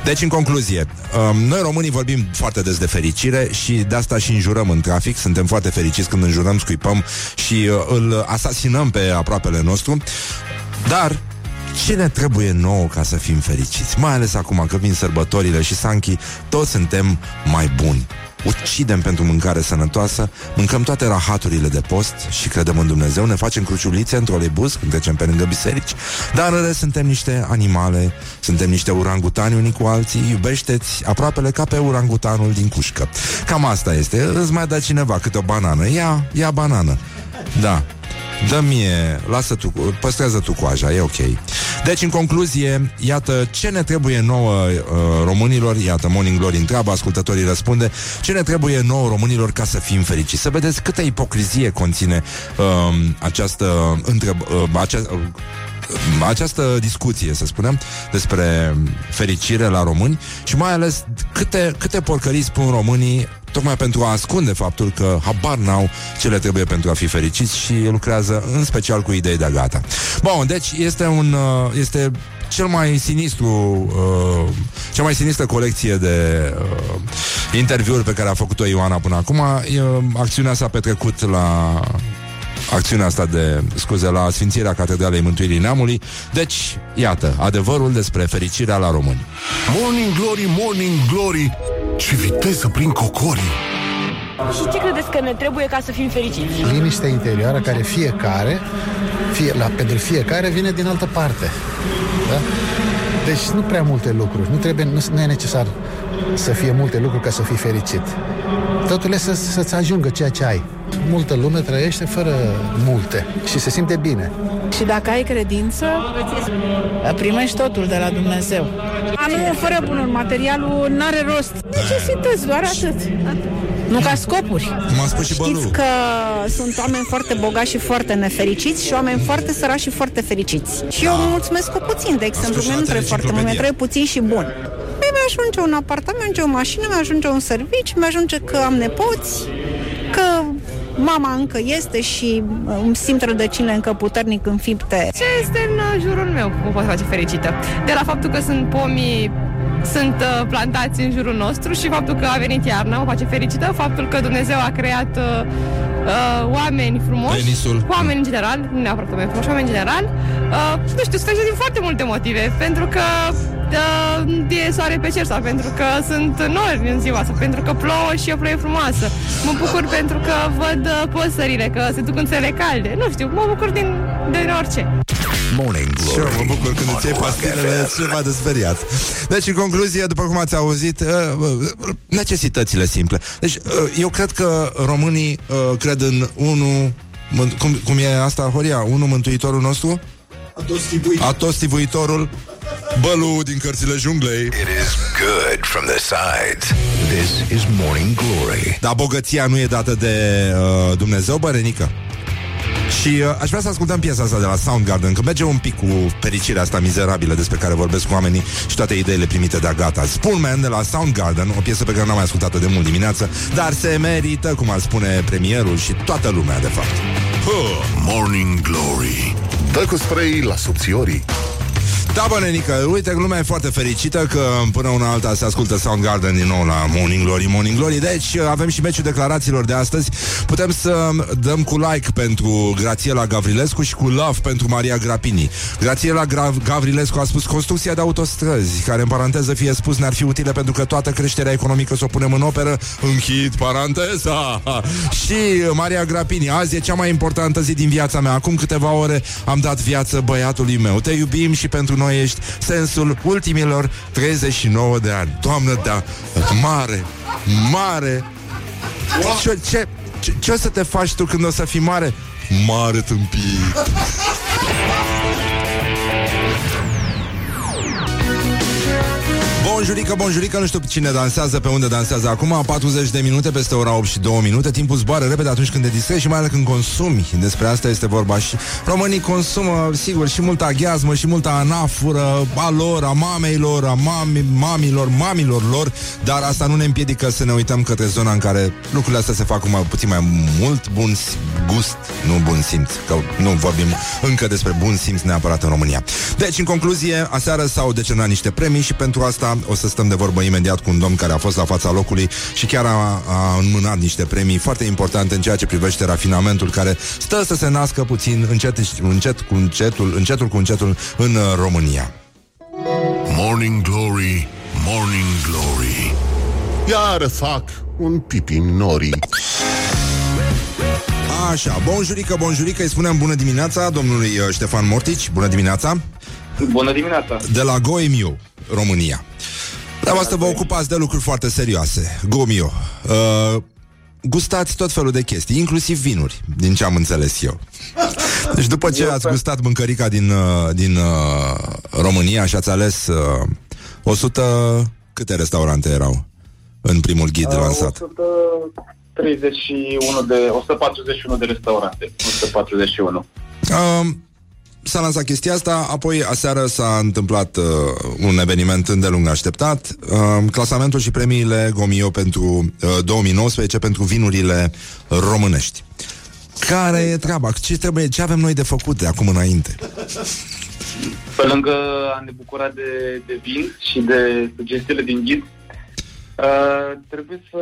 Deci, în concluzie, um, noi românii vorbim foarte des de fericire și de asta și înjurăm în trafic. Suntem foarte fericiți când înjurăm, scuipăm și uh, îl asasinăm pe aproapele nostru. Dar ce ne trebuie nouă ca să fim fericiți? Mai ales acum că vin sărbătorile și Sanchi, toți suntem mai buni. Ucidem pentru mâncare sănătoasă, mâncăm toate rahaturile de post și credem în Dumnezeu, ne facem cruciulițe într-o lebuz când trecem pe lângă biserici, dar în rest suntem niște animale, suntem niște urangutani unii cu alții, iubește-ți aproapele ca pe urangutanul din cușcă. Cam asta este. Îți mai da cineva câte o banană. Ia, ia banană. Da. Dă mie, lasă tu, păstrează tu coaja, e ok. Deci, în concluzie, iată ce ne trebuie nouă uh, românilor, iată, Morning Glory întreabă, ascultătorii răspunde, ce ne trebuie nouă românilor ca să fim fericiți. Să vedeți câtă ipocrizie conține uh, această, întreb, uh, acea, uh, această discuție, să spunem, despre fericire la români și mai ales câte, câte porcării spun românii tocmai pentru a ascunde faptul că habar n-au ce le trebuie pentru a fi fericiți și lucrează în special cu idei de gata. Bun, deci este un uh, este cel mai sinistru uh, cea mai sinistră colecție de uh, interviuri pe care a făcut-o Ioana până acum. Uh, acțiunea s-a petrecut la acțiunea asta de, scuze, la Sfințirea Catedralei Mântuirii Neamului. Deci, iată, adevărul despre fericirea la români. Morning Glory, Morning Glory Ce viteză prin cocorii Și ce credeți că ne trebuie ca să fim fericiți? liniștea interioară care fiecare, fie, la, pentru fiecare vine din altă parte. Da? Deci nu prea multe lucruri. Nu, trebuie, nu, nu e necesar să fie multe lucruri ca să fii fericit. Totul e să, să-ți ajungă ceea ce ai. Multă lume trăiește fără multe și se simte bine. Și dacă ai credință, primești totul de la Dumnezeu. Nu, fără bunuri, materialul n-are rost. Necesități, doar atât. Nu ca scopuri. Cum a spus și Bălu. Știți că sunt oameni foarte bogați și foarte nefericiți și oameni foarte săraci și foarte fericiți. Și eu mulțumesc cu puțin, de exemplu, spus și mie nu la trebuie foarte mult, mi teleenciclopedia. trebuie puțin și bun. Mie mi-ajunge un apartament, mi-ajunge o mașină, mi-ajunge un serviciu, mi-ajunge că am nepoți, că mama încă este și uh, îmi simt rădăcinile încă puternic înfipte. Ce este în uh, jurul meu mă poate face fericită? De la faptul că sunt pomii sunt uh, plantați în jurul nostru și faptul că a venit iarna mă face fericită, faptul că Dumnezeu a creat uh, uh, oameni frumoși, Penisul. oameni în general, nu neapărat oameni frumoși, oameni în general, uh, nu știu, sunt fericită din foarte multe motive, pentru că uh, e soare pe cer sau pentru că sunt nori în ziua sau pentru că plouă și e o ploaie frumoasă. Mă bucur pentru că văd uh, păsările, că se duc în țele calde. Nu știu, mă bucur din, din orice. Morning Și eu Glory mă bucur când on îți iei Rock pastilele FM. ceva de speriat. Deci, în concluzie, după cum ați auzit, uh, uh, necesitățile simple. Deci, uh, eu cred că românii uh, cred în unul... mân- Cum, cum e asta, Horia? Unul mântuitorul nostru? Atostivuitorul Bălu din cărțile junglei. It is good from the sides. This is Morning Glory. Dar bogăția nu e dată de uh, Dumnezeu, bărenică. Și uh, aș vrea să ascultăm piesa asta de la Soundgarden Că merge un pic cu fericirea asta mizerabilă Despre care vorbesc cu oamenii Și toate ideile primite de-a gata Spoonman de la Soundgarden O piesă pe care n-am mai ascultat-o de mult dimineață Dar se merită, cum ar spune premierul Și toată lumea, de fapt huh. Morning Glory Dă cu spray la subțiorii Da, bă, nenică, uite, lumea e foarte fericită că până una alta se ascultă Soundgarden din nou la Morning Glory, Morning Glory. Deci avem și meciul declarațiilor de astăzi. Putem să dăm cu like pentru Grațiela Gavrilescu și cu love pentru Maria Grapini. Grațiela Gra- Gavrilescu a spus construcția de autostrăzi, care în paranteză fie spus ne-ar fi utile pentru că toată creșterea economică să o punem în operă. Închid paranteza. [LAUGHS] și Maria Grapini, azi e cea mai importantă zi din viața mea. Acum câteva ore am dat viață băiatului meu. Te iubim și pentru noi ești sensul ultimilor 39 de ani. Doamnă, da, mare, mare. Ce, ce, ce, ce o să te faci tu când o să fii mare? Mare tâmpit. Bonjurică, bonjurică, nu știu cine dansează, pe unde dansează acum. 40 de minute, peste ora 8 și 2 minute. Timpul zboară repede atunci când te distrezi și mai ales când consumi. Despre asta este vorba. Și românii consumă, sigur, și multă aghiazmă și multă anafură A lor, a mamei lor, a mami, mamilor, mamilor lor. Dar asta nu ne împiedică să ne uităm către zona în care lucrurile astea se fac cu mai puțin mai mult bun gust, nu bun simț. Că nu vorbim încă despre bun simț neapărat în România. Deci, în concluzie, aseară s-au decernat niște premii și pentru asta o să stăm de vorbă imediat cu un domn care a fost la fața locului și chiar a, a înmânat niște premii foarte importante în ceea ce privește rafinamentul care stă să se nască puțin încet, încet cu încetul, încetul cu încetul în uh, România. Morning Glory, Morning Glory. Iar fac un pipi în norii Așa, bonjurică, bonjurică, îi spunem bună dimineața domnului uh, Ștefan Mortici, bună dimineața, Bună dimineața! de la Goemiu, România. Dar asta vă ocupați de lucruri foarte serioase. Gomio. Uh, gustați tot felul de chestii, inclusiv vinuri, din ce am înțeles eu. Deci după ce ați gustat mâncărica din, uh, din uh, România și ați ales uh, 100... Câte restaurante erau în primul ghid Uh, lansat? 131 de, 141 de restaurante. 141. Uh, s-a lansat chestia asta, apoi aseară s-a întâmplat uh, un eveniment îndelung așteptat, uh, clasamentul și premiile Gomio pentru uh, 2019 pentru vinurile românești. Care e treaba? Ce, trebuie, ce avem noi de făcut de acum înainte? Pe lângă a ne bucura de, de vin și de sugestiile din ghid, uh, trebuie să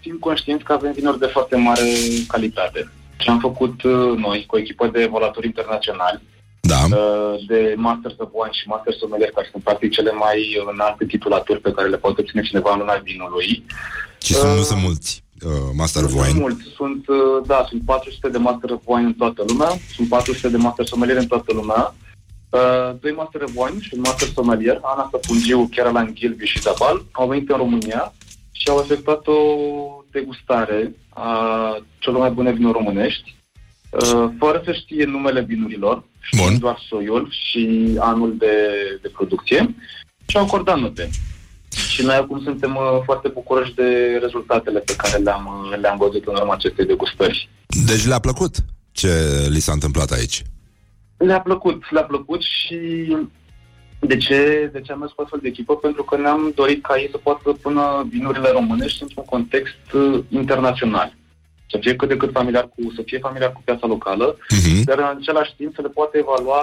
fim conștienți că avem vinuri de foarte mare calitate. Ce am făcut uh, noi cu o echipă de evaluatori internaționali, da. uh, de Masters of Wine și Masters Sommelier, care sunt practic cele mai înalte titulaturi pe care le poate obține cineva în luna vinului. Și sunt, nu sunt mulți uh, Master of Sunt Wine. mulți. Sunt, uh, da, sunt 400 de Master of Wine în toată lumea, sunt 400 de Master Sommelier în toată lumea, uh, doi Master of Wine și un Master Sommelier, Ana Săpungiu, Caroline Gilby și Dabal, au venit în România și au efectuat o degustare a celor mai bune vinuri românești, uh, fără să știe numele vinurilor, știind doar soiul și anul de, de producție și au acordat note. Și noi acum suntem uh, foarte bucuroși de rezultatele pe care le-am, uh, le-am văzut în urma acestei degustări. Deci le-a plăcut ce li s-a întâmplat aici. Le-a plăcut, le-a plăcut și de ce, de ce am mers cu astfel de echipă? Pentru că ne-am dorit ca ei să poată să pună vinurile românești într-un context uh, internațional. Să fie cât de cât familiar cu, să fie familiar cu piața locală, Mhm. dar în același timp să le poată evalua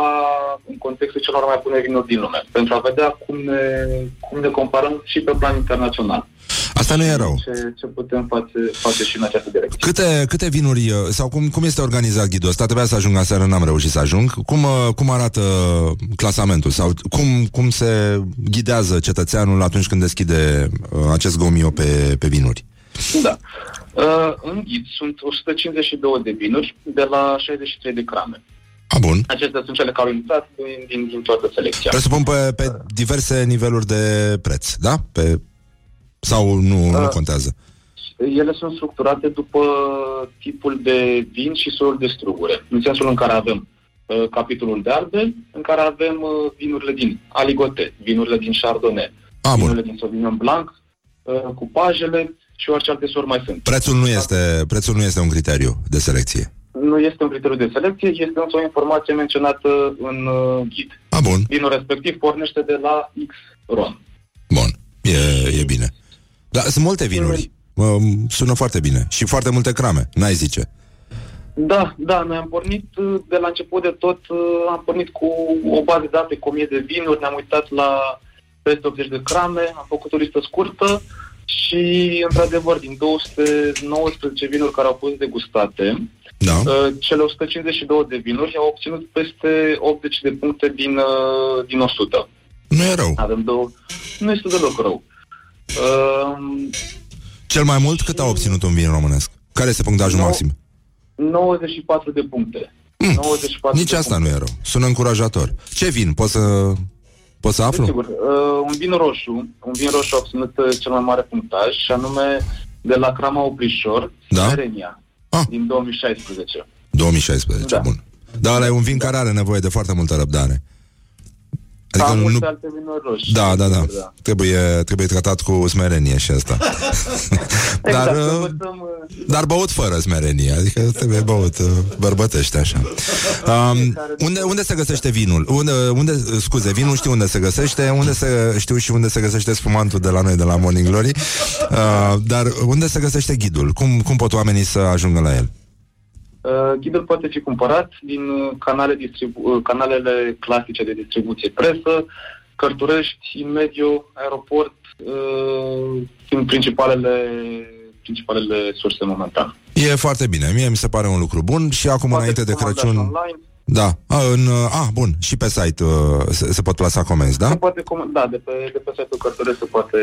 în contextul celor mai bune vinuri din lume, pentru a vedea cum ne, cum ne comparăm și pe plan internațional. Asta nu e rău. Ce, ce putem face, face și în această direcție. Câte, câte vinuri, uh, sau cum, cum este organizat ghidul ăsta? Trebuia să ajung aseară, n-am reușit să ajung. Cum, uh, cum arată clasamentul? Sau cum, cum se ghidează cetățeanul atunci când deschide uh, acest gomio pe, pe vinuri? Da. Uh, în ghid sunt 152 de vinuri de la 63 de crame. A, bun. Acestea sunt cele care au intrat din, din, din toată selecția. Presupun pe, pe diverse niveluri de preț, da? Pe, sau nu, nu Uh. contează? Ele sunt structurate după tipul de vin și soiul de strugure. În sensul în care avem uh, capitolul de albe, în care avem uh, vinurile din aligote, vinurile din chardonnay, A, vinurile din sauvignon blanc, uh, cupajele și orice alte sori mai sunt. Prețul nu este, prețul nu este un criteriu de selecție. Nu este un criteriu de selecție, este însă o informație menționată în uh, ghid. A, bun. Vinul respectiv pornește de la X ron. Bun, e, e bine. Dar sunt multe vinuri. Um, sună foarte bine. Și foarte multe crame, n-ai zice. Da, da, noi am pornit uh, de la început de tot, uh, am pornit cu o bază de date cu 1000 de vinuri, ne-am uitat la peste 80 de crame, am făcut o listă scurtă și, într-adevăr, din 219 vinuri care au fost degustate, da. uh, cele 152 de vinuri au obținut peste 80 de puncte din, uh, din 100. Nu e rău. Avem două. Nu este deloc rău. Uh, Cel mai mult cât a obținut un vin românesc? Care este punctajul Nou- maxim? 94 de puncte. 94 Nici de asta nu e rău. Sună încurajator. Ce vin? Poți să, poți să aflu? Sigur, uh, un vin roșu, un vin roșu a obținut uh, cel mai mare punctaj și anume de la Crama Oprișor, Da? Serenia, din 2016. 2016, Da. bun. Dar ăla e un vin care are nevoie de foarte multă răbdare. Adică Ca nu, multe nu... alte vinuri roșii. Da, da, da. da. Trebuie, trebuie tratat cu smerenie și asta. [LAUGHS] dar, Exact, uh, învățăm, uh, dar băut fără smerenie, adică trebuie băut uh, bărbătește așa. Um, unde, unde se găsește vinul? Unde, unde, scuze, vinul știu unde se găsește, unde se, știu și unde se găsește spumantul de la noi, de la Morning Glory, uh, dar unde se găsește ghidul? Cum, cum pot oamenii să ajungă la el? Uh, ghidul poate fi cumpărat din uh, canale distribu- uh, canalele clasice de distribuție. Presă, Cărturești, Mediu, Aeroport, uh, sunt principalele, principalele surse momentan. E foarte bine, mie mi se pare un lucru bun. Și acum Poate înainte de fi comandat Crăciun... Online, Da, a, în, a, bun, și pe site uh, se, se pot plasa comenzi, se da? poate com- da, de pe, de pe site-ul Cărturești se poate...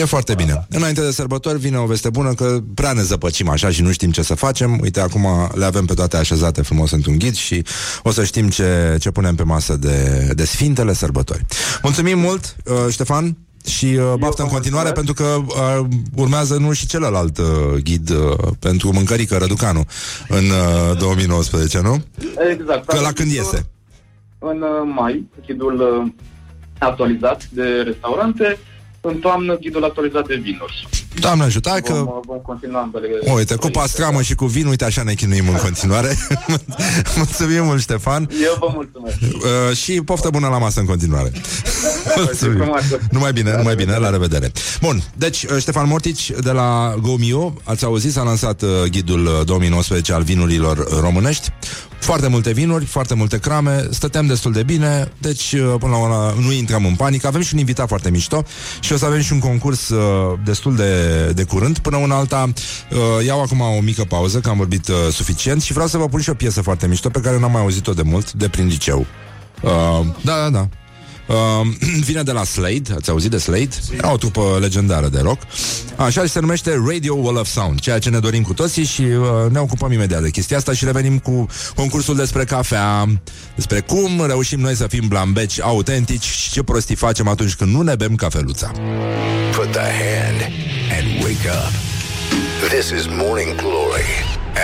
E foarte bine. Înainte de sărbători vine o veste bună că prea ne zăpăcim așa și nu știm ce să facem. Uite, acum le avem pe toate așezate frumos într-un ghid și o să știm ce, ce punem pe masă de, de sfintele sărbători. Mulțumim mult, uh, Ștefan, și uh, baftă în continuare pentru că uh, urmează nu și celălalt uh, ghid uh, pentru mâncărică Răducanu în uh, 2019, nu? Exact. Că la când iese? În uh, mai, ghidul uh, actualizat de restaurante, în toamnă ghidul actualizat de vinuri. Doamne ajută, hai că Vom, uh, vom continua ambele. Uite, cu pastramă și cu vin, uite așa ne chinuim în continuare. [LAUGHS] [LAUGHS] Mulțumim mult, Ștefan. Eu vă mulțumesc. Uh, și poftă bună la masă în continuare. [LAUGHS] Mulțumim. frumoasă. numai bine, numai bine, la revedere. Bun, deci uh, Ștefan Mortici de la GoMio, ați auzit, s-a lansat uh, ghidul uh, 2019 al vinurilor românești. Foarte multe vinuri, foarte multe crame, stăteam destul de bine, deci uh, până la urmă nu intrăm în panică. Avem și un invitat foarte mișto și o să avem și un concurs uh, destul de, de curând. Până una alta, uh, iau acum o mică pauză, că am vorbit uh, suficient și vreau să vă pun și o piesă foarte mișto pe care n-am mai auzit-o de mult, de prin liceu. Uh, da, da, da. Uh, [CLEARS THROAT] vine de la Slade, ați auzit de Slade? Era o trupă legendară de rock. Așa se numește Radio Wall of Sound, ceea ce ne dorim cu toții și uh, ne ocupăm imediat de chestia asta și revenim cu concursul despre cafea, despre cum reușim noi să fim blambeci autentici și ce prostii facem atunci când nu ne bem cafeluța. Put the hand and wake up. This is Morning Glory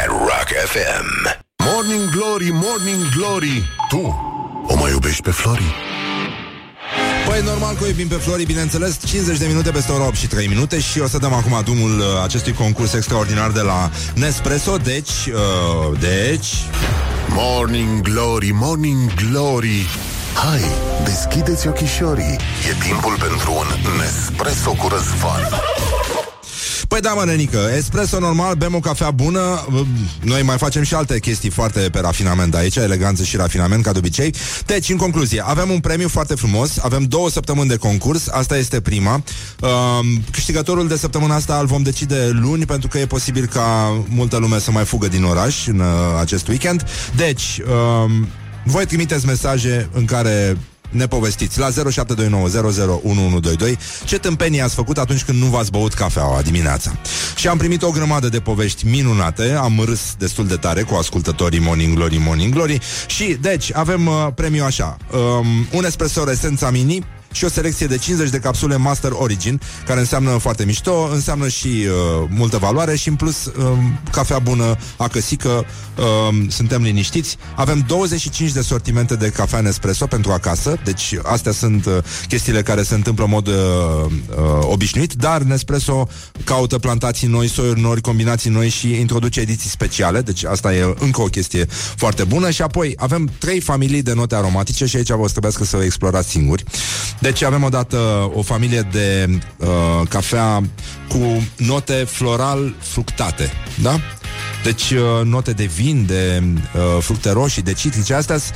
at Rock FM. Morning Glory, Morning Glory Tu o mai iubești pe Flori? Păi normal că o iubim pe Flori, bineînțeles. 50 de minute peste ora 8 și 3 minute Și o să dăm acum drumul uh, acestui concurs extraordinar de la Nespresso. Deci, uh, deci Morning Glory, Morning Glory. Hai, deschideți ochișorii E timpul pentru un Nespresso cu răzvan Păi da, mă, nenică, espresso normal, bem o cafea bună. Noi mai facem și alte chestii foarte pe rafinament aici Eleganță și rafinament, ca de obicei. Deci, în concluzie, avem un premiu foarte frumos. Avem două săptămâni de concurs. Asta este prima. Uh, Câștigătorul de săptămâna asta îl vom decide luni Pentru că e posibil ca multă lume să mai fugă din oraș În uh, acest weekend. Deci, uh, voi trimiteți mesaje în care ne povestiți la 0729001122 ce tâmpenii ați făcut atunci când nu v-ați băut cafeaua dimineața. Și am primit o grămadă de povești minunate, am râs destul de tare cu ascultătorii Morning Glory, Morning Glory. Și, deci, avem uh, premiu așa, um, un espresso Esența Mini, și o selecție de 50 de capsule Master Origin, care înseamnă foarte mișto, înseamnă și uh, multă valoare și în plus uh, cafea bună, acăsică, uh, suntem liniștiți. Avem 25 de sortimente de cafea Nespresso pentru acasă, deci astea sunt uh, chestiile care se întâmplă în mod uh, uh, obișnuit, dar Nespresso caută plantații noi, soiuri noi, combinații noi și introduce ediții speciale, deci asta e încă o chestie foarte bună și apoi avem trei familii de note aromatice și aici vă o să trebuiască să o explorați singuri. Deci avem odată o familie de uh, cafea cu note floral fructate, da? Deci uh, note de vin, de uh, fructe roșii, de citrice Astea, s-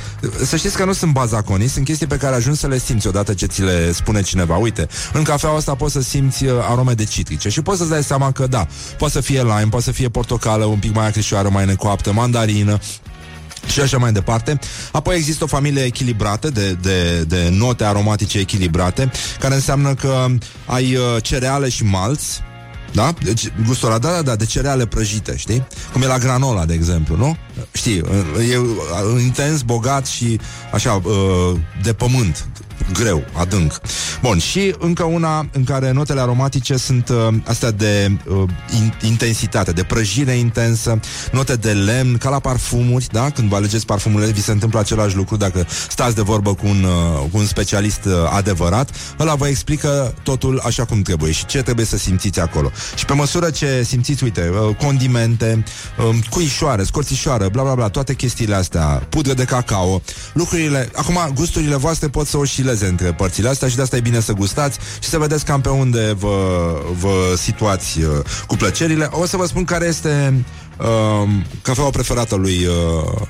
să știți că nu sunt bazaconii Sunt chestii pe care ajungi să le simți odată ce ți le spune cineva Uite, în cafeaua asta poți să simți uh, arome de citrice Și poți să-ți dai seama că da, poate să fie lime Poate să fie portocală, un pic mai acrișoară, mai necoaptă Mandarină și așa mai departe. Apoi există o familie echilibrată de, de, de note aromatice echilibrate, care înseamnă că ai uh, cereale și malți, da? Deci, gustul ăla, da, da, da, de cereale prăjite, știi? Cum e la granola, de exemplu, nu? Știi, e uh, intens, bogat și așa, uh, de pământ. Greu, adânc. Bun, și încă una în care notele aromatice sunt uh, astea de uh, in, intensitate, de prăjire intensă, note de lemn, ca la parfumuri, da? Când vă alegeți parfumurile, vi se întâmplă același lucru dacă stați de vorbă cu un, uh, cu un specialist uh, adevărat, ăla vă explică totul așa cum trebuie și ce trebuie să simțiți acolo. Și pe măsură ce simțiți, uite, uh, condimente, uh, cuișoare, scorțișoară, bla bla bla, toate chestiile astea, pudră de cacao, lucrurile, acum gusturile voastre pot să oscileze între părțile astea și de asta e bine să gustați și să vedeți cam pe unde vă, vă situați uh, cu plăcerile. O să vă spun care este uh, cafeaua preferată lui uh,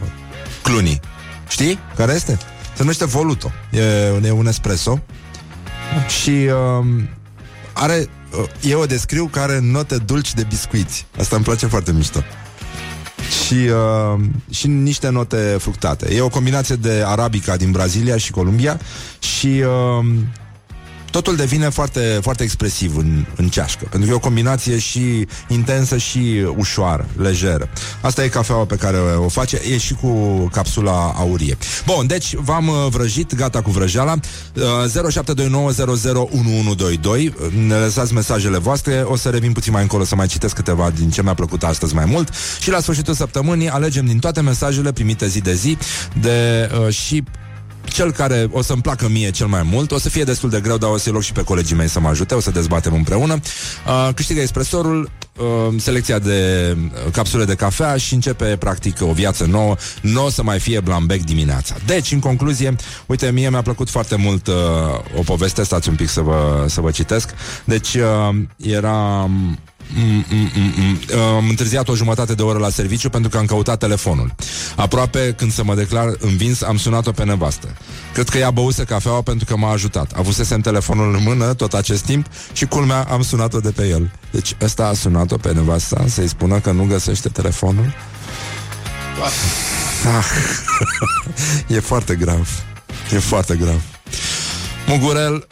Cluny. Știi care este? Se numește Voluto. E, e un espresso și uh, are uh, eu o descriu care are note dulci de biscuiți. Asta îmi place foarte mișto. Și, uh, și niște note fructate. E o combinație de arabica din Brazilia și Columbia și uh, totul devine foarte, foarte expresiv în, în ceașcă. Pentru că e o combinație și intensă și ușoară, lejeră. Asta e cafeaua pe care o face, e și cu capsula aurie. Bun, deci v-am uh, vrăjit, gata cu vrăjeala. Uh, 0729001122. Ne lăsați mesajele voastre, o să revin puțin mai încolo să mai citesc câteva din ce mi-a plăcut astăzi mai mult. Și la sfârșitul săptămânii alegem din toate mesajele primite zi de zi de uh, și cel care o să-mi placă mie cel mai mult, o să fie destul de greu, dar o să-i loc și pe colegii mei să mă ajute, o să dezbatem împreună. Uh, câștigă espresorul, uh, selecția de uh, capsule de cafea și începe practic o viață nouă. Nu o să mai fie blambec dimineața. Deci, în concluzie, uite, mie mi-a plăcut foarte mult uh, o poveste, stați un pic să vă, să vă citesc. Deci, uh, era... Mm, mm, mm, mm. Am întârziat o jumătate de oră la serviciu pentru că am căutat telefonul. Aproape când să mă declar învins, am sunat-o pe nevastă. Cred că ea băuse cafeaua pentru că m-a ajutat. Avusesem telefonul în mână tot acest timp și culmea am sunat-o de pe el. Deci ăsta a sunat-o pe nevasta să-i spună că nu găsește telefonul. Ah. [LAUGHS] e foarte grav. E foarte grav. Mugurel,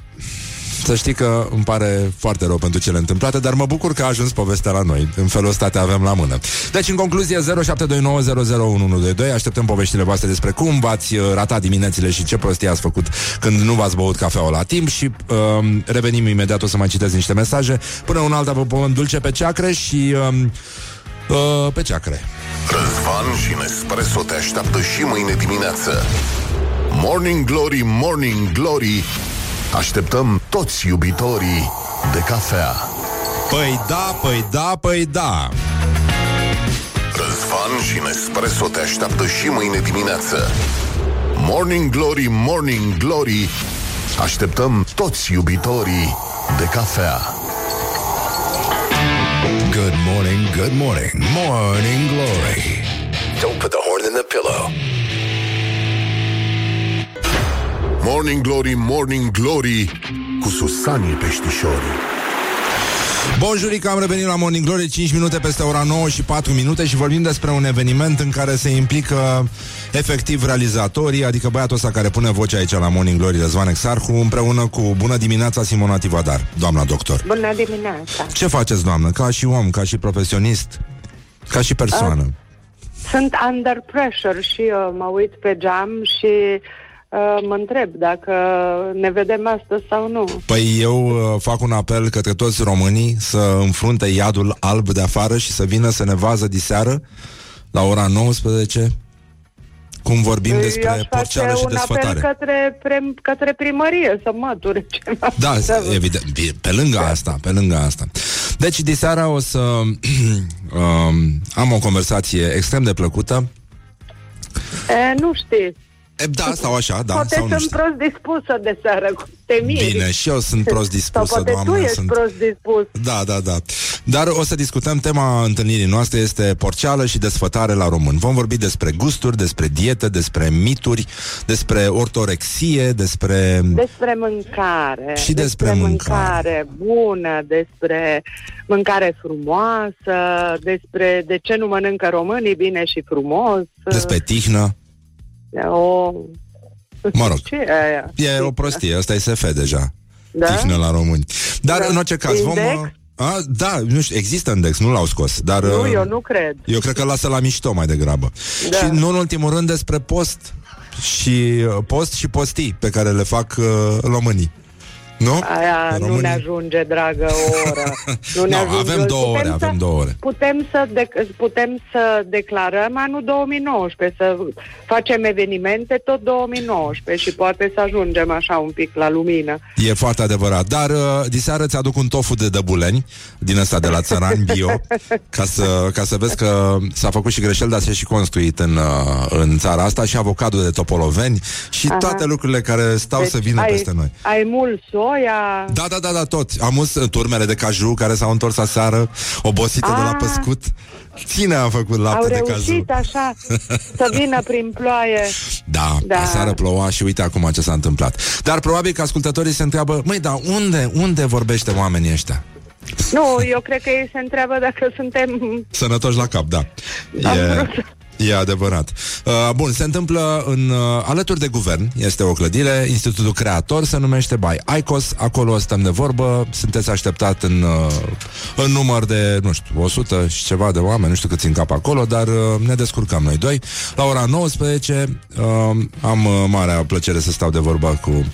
să știi că îmi pare foarte rău pentru cele întâmplate, dar mă bucur că a ajuns povestea la noi. În felul ăsta te avem la mână. Deci, în concluzie, 0729001122, așteptăm poveștile voastre despre cum v-ați uh, ratat diminețile și ce prostie ați făcut când nu v-ați băut cafeaua la timp și uh, revenim imediat, o să mai citesc niște mesaje. Până un alta vă pun dulce pe ceacre și uh, uh, pe ceacre. Răzvan și Nespresso te așteaptă și mâine dimineață. Morning Glory, Morning Glory, așteptăm toți iubitorii de cafea. Păi da, păi da, păi da. Răzvan și Nespresso te așteaptă și mâine dimineață. Morning Glory, Morning Glory, așteptăm toți iubitorii de cafea. Good morning, good morning, morning glory. Don't put the horn in the pillow. Morning Glory, Morning Glory, cu Susanii Peștișorii. Bun, am revenit la Morning Glory 5 minute peste ora 9 și 4 minute și vorbim despre un eveniment în care se implică efectiv realizatorii, adică băiatul ăsta care pune vocea aici la Morning Glory, Răzvan Exarhu, împreună cu Bună dimineața Simona Tivadar, doamna doctor. Bună dimineața! Ce faceți, doamnă, ca și om, ca și profesionist, ca și persoană? Sunt under pressure și eu mă uit pe geam și uh, mă întreb dacă ne vedem astăzi sau nu. Păi eu uh, fac un apel către toți românii să înfrunte iadul alb de afară și să vină să ne vază diseară la ora 19 cum vorbim Eu aș despre face porceală și un apel desfătare. către, pre, către primărie să măture ceva. [LAUGHS] Da, evident, bine, pe lângă asta, pe lângă asta. Deci, diseara o să [CLEARS THROAT] um, am o conversație extrem de plăcută. E, nu știți. E, da, sau așa, da, poate sau nu sunt știu. prost dispusă de seară, cu- te miri. Bine, și eu sunt prost dispusă, Sau poate doamnă, tu ești sunt- prost dispus. Da, da, da. Dar o să discutăm tema întâlnirii noastre este porceală și desfătare la român. Vom vorbi despre gusturi, despre dietă, despre mituri, despre ortorexie, despre... Despre mâncare. Și despre mâncare bună, despre mâncare frumoasă, despre de ce nu mănâncă românii bine și frumos. despre tihnă. O... Mă rog. Ce e aia? E o prostie, asta e SF deja. Da? Tihnă la români. Dar, Da. în orice caz, vom... Index? A, da, nu știu, există index, nu l-au scos, dar... Nu, uh, eu nu cred. Eu cred că lasă la mișto mai degrabă. Da. Și nu în ultimul rând despre post. și uh, post și postii pe care le fac uh, românii. Nu? Aia În nu România? ne ajunge, dragă, o oră. [LAUGHS] Nu ne Nu, ajunge. avem două Putem ore, să- avem două ore. Putem să, dec- putem să declarăm anul 2019, să facem evenimente tot 2019 și poate să ajungem așa un pic la lumină. E foarte adevărat. Dar uh, diseară ți aduc un tofu de dăbuleni din ăsta de la țărani bio [LAUGHS] ca să, ca să vezi că s-a făcut și greșel, dar s-a și construit în, uh, în țara asta și avocado de topoloveni și Aha. toate lucrurile care stau să vină ai, peste noi. Ai mult soia. Da, da, da, da, tot. Am us uh, turmele de caju care s-au întors aseară, obosite de la Ah. păscut. Cine a făcut Au lapte de caju? reușit așa să vină prin ploaie. Da, da, Da. aseară ploua și uite acum ce s-a întâmplat. Dar probabil că ascultătorii se întreabă, măi, dar unde, unde vorbește oamenii ăștia? Nu, eu cred că ei se întreabă dacă suntem... Sănătoși la cap, da. Am E, vrut. E adevărat. Uh, bun, se întâmplă în, uh, alături de guvern, este o clădire, Institutul Creator se numește by ICOS, acolo stăm de vorbă, sunteți așteptat în, uh, în număr de, nu știu, 100 și ceva de oameni, nu știu câți în cap acolo, dar uh, ne descurcăm noi doi. La ora 19 uh, am uh, marea plăcere să stau de vorbă cu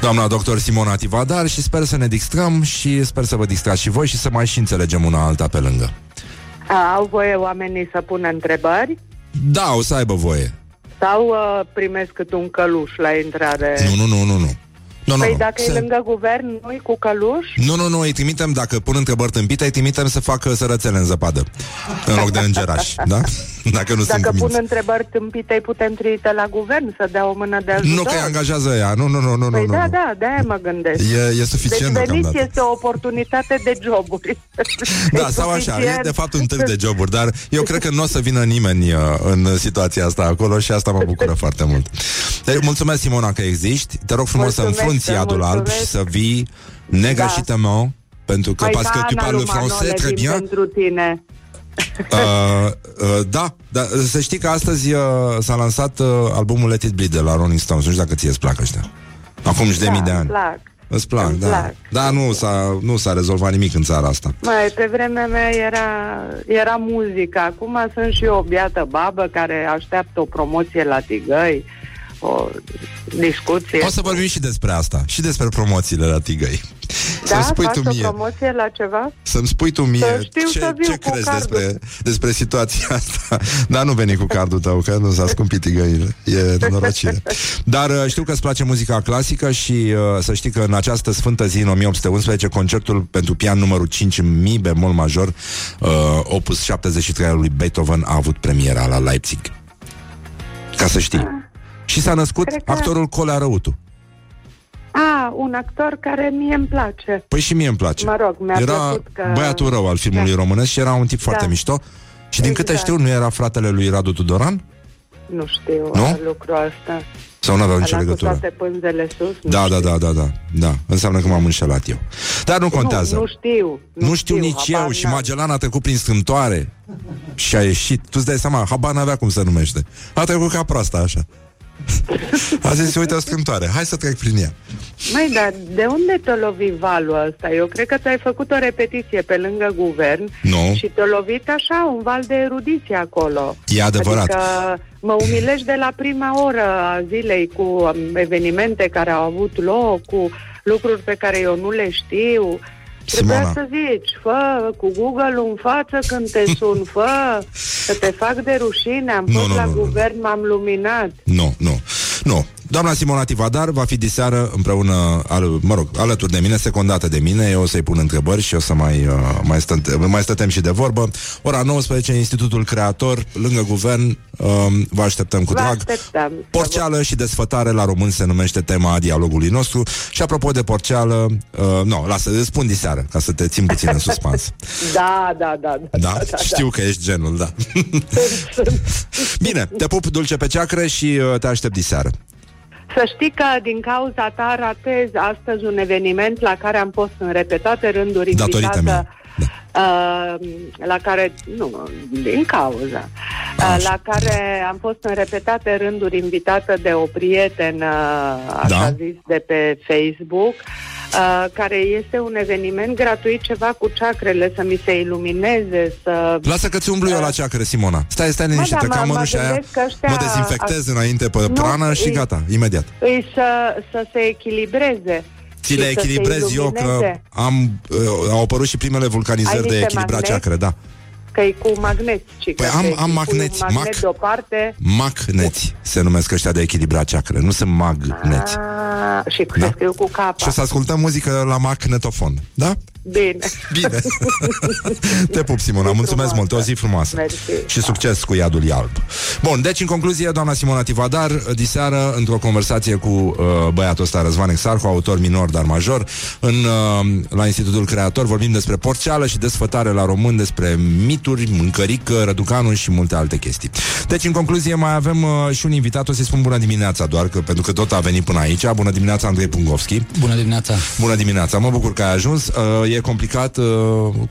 doamna doctor Simona Tivadar și sper să ne distrăm și sper să vă distrați și voi și să mai și înțelegem una alta pe lângă. A, au voie oamenii să pună întrebări Da, o să aibă voie. sau uh, primesc cât un căluș la intrare? Nu, nu, nu, nu, nu. Nu, păi nu, nu. dacă e Se- lângă guvern, nu cu căluș? Nu, nu, nu, îi trimitem, dacă pun întrebări tâmpite, îi trimitem să facă sărățele în zăpadă. În loc de îngerași, da? Dacă nu sunt Dacă pun cuminți. întrebări tâmpite, îi putem trimite la guvern să dea o mână de ajutor? Nu că îi angajează ea, nu, nu, nu, nu, Păi nu, da, nu. da, de-aia mă gândesc. E, e suficient deci veniți deocamdată. este o oportunitate de joburi. Da, E sau așa, e suficient. de fapt un târg de joburi, dar eu cred că nu o să vină nimeni uh, în situația asta acolo și asta mă bucură foarte mult. Deci, mulțumesc, Simona, că existi. Te rog frumos să Mulțumesc, înfrunți iadul alb mulțumesc. și să vii negășitement, pentru că Păi parce que da, tu Ana parles le lui français Manole très vin bien. pentru tine. [LAUGHS] Uh, uh, da, da, să știi că astăzi uh, s-a lansat uh, albumul Let It Bleed de la Rolling Stones. Nu știu dacă ție îți plac ăștia. Acum și de mii de îmi ani. plac. Îți plac, Îmi da. plac. Da, nu s-a, nu s-a rezolvat nimic în țara asta. Mai, pe vremea mea era, era muzică. Acum sunt și eu o biată babă care așteaptă o promoție la Tigăi, o discuție. O să vorbim și despre asta, și despre promoțiile la Tigăi. da, Să-mi spui faci tu o mie, promoție la ceva? să-mi spui tu mie Să știu ce, să viu ce cu crezi cardul. despre, despre situația [LAUGHS] asta. Dar nu veni cu cardul tău, că nu s-a scumpit tigăile. E nenorocire. Dar uh, știu că îți place muzica clasică și uh, să știi că în această sfântă zi, în 1811, concertul pentru pian numărul 5 în mi bemol major, uh, opus 73 al lui Beethoven, a avut premiera la Leipzig. Ca să știi. Și s-a născut Cred că- actorul Colea Răutu. A, un actor care mie îmi place. Păi și mie îmi place. Mă rog, mi-a era plăcut că- băiatul rău al filmului Da. românesc și era un tip foarte Da. mișto. Și din câte Exact. știu, nu era fratele lui Radu Tudoran? Nu știu Nu? nu? lucrul ăsta. Sau nu aveau nicio Ăla cu legătură? toate pânzele sus? Nu Da, da, știu. da, da, da, da. Înseamnă că m-am înșelat eu. Dar nu contează. Nu, nu știu. Nu știu nici habar eu și n-am. Magellan a trecut prin strâmtoare și a ieșit. Tu îți dai seama, habar n-avea cum se numește. A trecut ca proasta așa. A zis, uite o strâmtoare, hai să trec prin ea. Măi, dar de unde te lovi valul ăsta? Eu cred că ți-ai făcut o repetiție pe lângă guvern Nu. și te-a lovit așa un val de erudiție acolo. E adevărat. Adică mă umilești de la prima oră a zilei cu um, evenimente care au avut loc, cu lucruri pe care eu nu le știu. Trebuia Simona. să zici, fă cu Google în față când te [LAUGHS] sun, fă, că te fac de rușine, am Nu, fost nu, la nu, nu. guvern, m-am luminat. Nu, nu, nu. Doamna Simona Tivadar va fi diseară împreună, al, mă rog, alături de mine, secundată de mine. Eu o să-i pun întrebări și o să mai, uh, mai, stăm, mai stătem și de vorbă. Ora 19, Institutul Creator, lângă guvern, um, vă așteptăm cu Vă drag. așteptăm. Porceală și desfătare la român se numește tema dialogului nostru. Și apropo de porceală, uh, nu, lasă, îți spun diseară, ca să te țin puțin în [LAUGHS] suspans. Da, da, da. da, Da? Știu că ești genul, da. Bine, te pup dulce pe ceacră și uh, te aștept diseară. Să știi că din cauza ta ratez astăzi un eveniment la care am fost în repetate rânduri Datorită invitată. Uh, la care, nu, din cauza, uh, la care am fost în repetate rânduri invitată de o prietenă, așa Da. zis, de pe Facebook, uh, care este un eveniment gratuit, ceva cu ceacrele, să mi se ilumineze, să... Lasă că ți umblu eu la ceacră, Simona. Stai, stai liniștită, da, că am mă- mă mănușa aia, gândesc că ăștia- mă dezinfectez înainte pe Nu, prană și îi- gata, imediat. Îi să, să se echilibreze. Ți le și să se echilibrez eu că ilumineze. am, uh, au apărut și primele Ai vulcanizări de niște echilibrat magneti? ceacre, da. Că e cu magneți. Ci Păi că am- se- am cu magneți, Un magnet mac. deoparte. Magneți se numesc ăștia de echilibrat ceacre, nu sunt magneți. A, și Da. se scriu cu capa. Și o să ascultăm muzică la magnetofon, da? Bine. Bine. [LAUGHS] Te pup, Simona, mulțumesc mult, o zi frumoasă. Mersi. Și succes cu iadul alb. Bun, deci în concluzie, doamna Simona Tivadar, diseară, într-o conversație cu uh, băiatul ăsta, Răzvan Exarhu, autor minor, dar major, în, uh, la Institutul Creator, vorbim despre porceală și desfătare la român, despre mituri, mâncărică, răducanul și multe alte chestii. Deci, în concluzie, mai avem uh, și un invitat, o să-i spun bună dimineața doar, că, pentru că tot a venit până aici. Bună dimineața, Andrei Pungovski. Bună dimineața! Bună dimineața, mă bucur că ai ajuns. Uh, e complicat uh,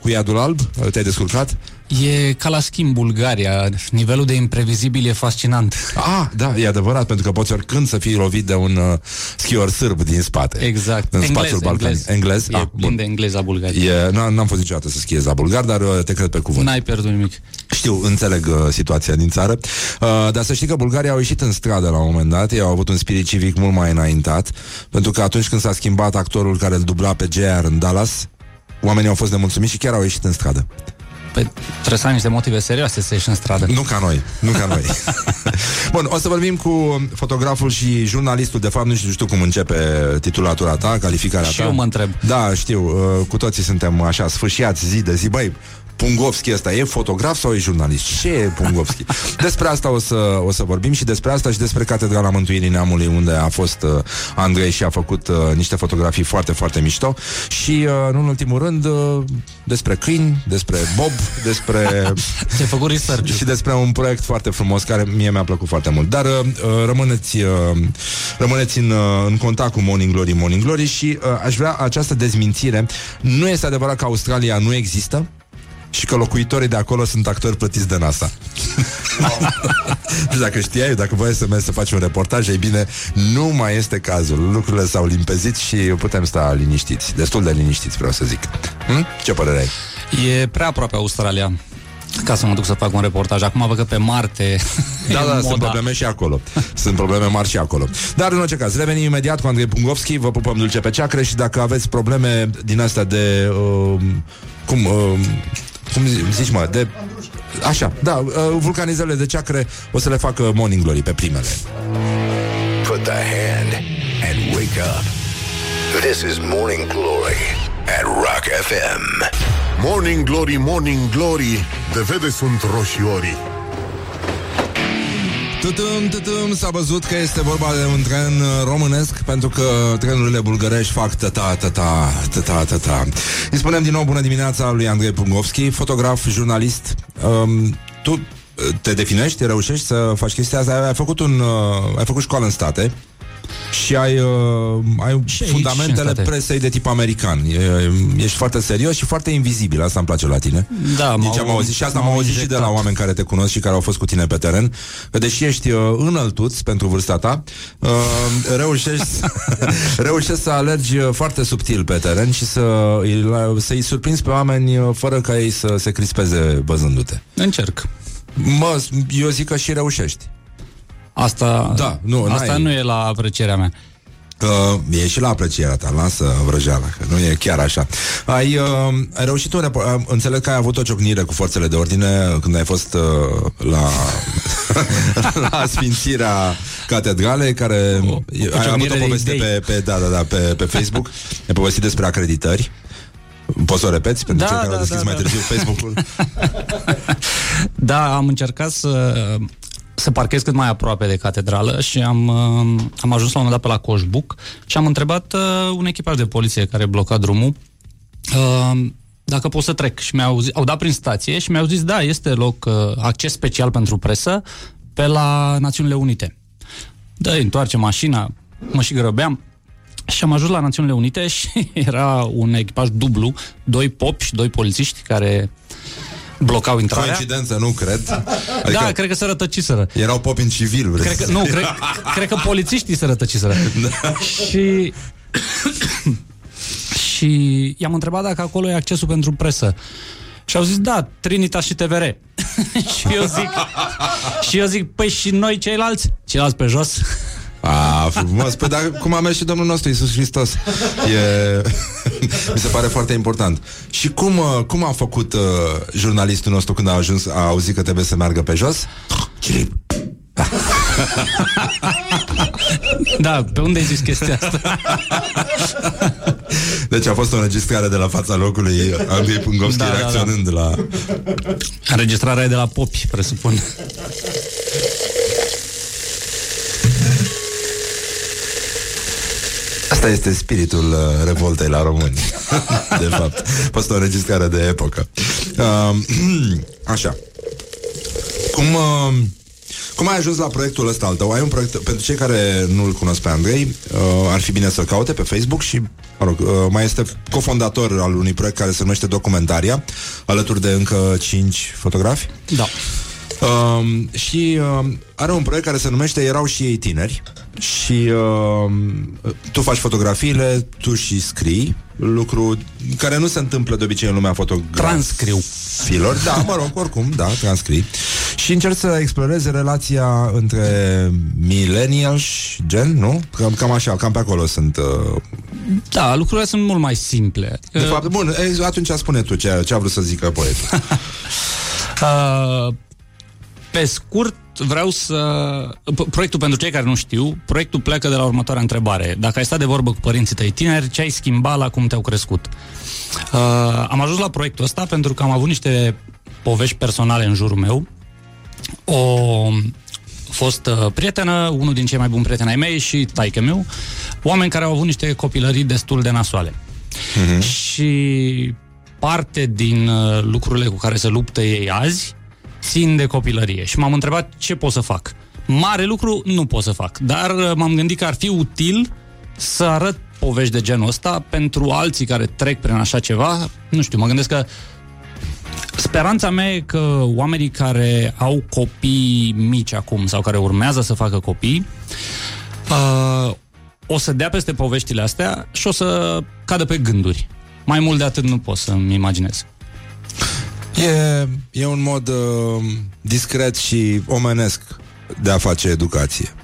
cu iadul alb? Uh, Te-ai descurcat? E ca la schimb Bulgaria. Nivelul de imprevizibil e fascinant. Ah, da, e adevărat, pentru că poți oricând să fii lovit de un uh, schior sârb din spate. Exact. În Englez, spațiul Balcani. englez. Englez? E Ah, plin bun. de engleza Bulgaria. E, n- n-am fost niciodată să schiez la bulgar, dar uh, te cred pe cuvânt. N-ai pierdut nimic. Știu, înțeleg uh, situația din țară. Uh, dar să știi că Bulgaria au ieșit în stradă la un moment dat. Ei au avut un spirit civic mult mai înaintat. Pentru că atunci când s-a schimbat actorul care îl dubla pe JR în Dallas, oamenii au fost nemulțumiți și chiar au ieșit în stradă. Păi, trebuie să ai niște motive serioase să ieși în stradă. Nu ca noi, nu ca noi. [LAUGHS] Bun, o să vorbim cu fotograful și jurnalistul, de fapt nu știu, știu cum începe titulatura ta, calificarea Și ta. eu mă întreb. Da, știu, uh, cu toții suntem așa sfârșiați zi de zi, băi, Pungovski ăsta e fotograf sau e jurnalist? Ce e Pungovski? Despre asta o să, o să vorbim și despre asta și despre Catedrala Mântuirii Neamului unde a fost uh, Andrei și a făcut uh, niște fotografii foarte, foarte mișto și, uh, nu în ultimul rând, uh, despre câini, despre Bob, despre... [LAUGHS] Ți-ai făcut research și despre un proiect foarte frumos care mie mi-a plăcut foarte mult. Dar uh, uh, rămâneți, uh, rămâneți în, uh, în contact cu Morning Glory, Morning Glory și uh, aș vrea această dezmințire. Nu este adevărat că Australia nu există și că locuitorii de acolo sunt actori plătiți de NASA. deci [LAUGHS] dacă știai, dacă voiai să mergi să faci un reportaj, ei bine, nu mai este cazul. Lucrurile s-au limpezit și putem sta liniștiți. Destul de liniștiți, vreau să zic. Hm? Ce părere ai? E prea aproape Australia ca să mă duc să fac un reportaj. Acum văd că pe Marte [LAUGHS] Da, e da, sunt moda. probleme și acolo. Sunt probleme mari și acolo. Dar în orice caz, revenim imediat cu Andrei Pungovski, vă pupăm dulce pe ceacre și dacă aveți probleme din astea de... Uh, cum... Uh, cum zi- zici, mă, de... Așa, da, uh, vulcanizările de ceacre o să le facă Morning Glory pe primele. Put the hand and wake up. This is Morning Glory at Rock FM. Morning Glory, Morning Glory De vede sunt roșiorii Tutum, tutum, s-a văzut că este vorba de un tren uh, românesc Pentru că trenurile bulgărești fac tata, tata, tata, tata Îi spunem din nou bună dimineața lui Andrei Pungovski Fotograf, jurnalist. Um, Tu uh, te definești, reușești să faci chestia asta? Ai făcut, un, uh, ai făcut școală în state și ai, uh, ai aici, și fundamentele în state. presei de tip american e, Ești foarte serios și foarte invizibil Asta îmi place la tine Da, Din m-au- ce am auzit și asta am m-au auzit și de la injectat. oameni care te cunosc și care au fost cu tine pe teren Că deși ești uh, înăltuț pentru vârsta ta uh, reușești, [LAUGHS] reușești să alergi uh, foarte subtil pe teren Și să, îi- să-i surprinzi pe oameni uh, fără ca ei să se crispeze văzându-te Încerc. Mă, eu zic că și reușești Asta, Da, nu, asta n-ai- nu e la aprecierea mea. Uh, e și la aprecierea ta, lasă vrăjeala, că nu e chiar așa. Ai, uh, ai reușit un repo- uh, înțeleg că ai avut o ciocnire cu forțele de ordine când ai fost uh, la, [LAUGHS] la sfințirea catedralei, care O- o ai avut ciocnire o de poveste idei. pe, pe, da, da, da, pe, pe Facebook, ai povestit despre acreditări. Poți să o repeți pentru Da, cei care da, au deschis da, mai da. târziu Facebook-ul? [LAUGHS] Da, am încercat să, să parchez cât mai aproape de catedrală și am, uh, am ajuns la un moment dat pe la Coșbuc și am întrebat uh, un echipaj de poliție care bloca drumul uh, dacă pot să trec. Și mi-au zis, au dat prin stație și mi-au zis, da, este loc, uh, acces special pentru presă pe la Națiunile Unite. Da, întoarce mașina, mă și grăbeam. Și am ajuns la Națiunile Unite [LAUGHS] și era un echipaj dublu, doi popi și doi polițiști care blocau intrarea. Coincidență, nu cred. [LAUGHS] Adică da, cred că se rătăciseră. Erau popi în civil, vrei Cred că, să- nu, cred, cred că polițiștii se rătăciseră. [LAUGHS] Da. Și [COUGHS] și i-am întrebat dacă acolo e accesul pentru presă. Și au zis, da, Trinitas și TVR. [LAUGHS] și eu zic, și eu zic, păi și noi ceilalți? Ceilalți pe jos? A, frumos. Păi dar cum a mers și Domnul nostru Iisus Hristos. E... [LAUGHS] Mi se pare foarte important. Și cum, uh, cum a făcut uh, jurnalistul nostru când a ajuns, a auzit că trebuie să meargă pe jos? Chilip. da, pe unde ai zis chestia asta? Deci a fost o înregistrare de la fața locului Andrei Pungovski Da, da, da, reacționând da, la... Înregistrarea e de la Popi, presupun. Asta este spiritul uh, revoltei la români. [LAUGHS] de fapt. A fost o înregistrare de epocă. Uh, [CLEARS THROAT] așa. Cum... Uh, cum ai ajuns la proiectul ăsta al tău? Ai un proiect, pentru cei care nu-l cunosc pe Andrei, uh, ar fi bine să-l caute pe Facebook și, mă rog, uh, mai este cofondator al unui proiect care se numește Documentaria, alături de încă cinci fotografi. Da. Um, și uh, are un proiect care se numește Erau și ei tineri și uh, tu faci fotografiile, tu și scrii, lucru care nu se întâmplă de obicei în lumea fotografiilor. Transcriu. Filor, da, mă rog, oricum, da, transcrii. Și încerci să explorezi relația între millennials și gen, nu? Cam, cam așa, cam pe acolo sunt... Uh... Da, lucrurile sunt mult mai simple. De fapt, bun, e, atunci spune tu ce, ce a vrut să zică poetul. [LAUGHS] Uh, pe scurt, vreau să... P- Proiectul, pentru cei care nu știu, proiectul pleacă de la următoarea întrebare. Dacă ai stat de vorbă cu părinții tăi tineri, ce ai schimbat la cum te-au crescut? Uh, am ajuns la proiectul ăsta pentru că am avut niște povești personale în jurul meu. O fost uh, prietenă, unul din cei mai buni prieteni ai mei și taică meu, oameni care au avut niște copilării destul de nasoale. Mhm. Și parte din uh, lucrurile cu care se luptă ei azi țin de copilărie și m-am întrebat ce pot să fac. Mare lucru nu pot să fac, dar uh, m-am gândit că ar fi util să arăt povești de genul ăsta pentru alții care trec prin așa ceva. Nu știu, mă gândesc că Speranța mea e că oamenii care au copii mici acum sau care urmează să facă copii uh, o să dea peste poveștile astea și o să cadă pe gânduri. Mai mult de atât nu pot să-mi imaginez. E, e un mod uh, discret și omenesc de a face educație.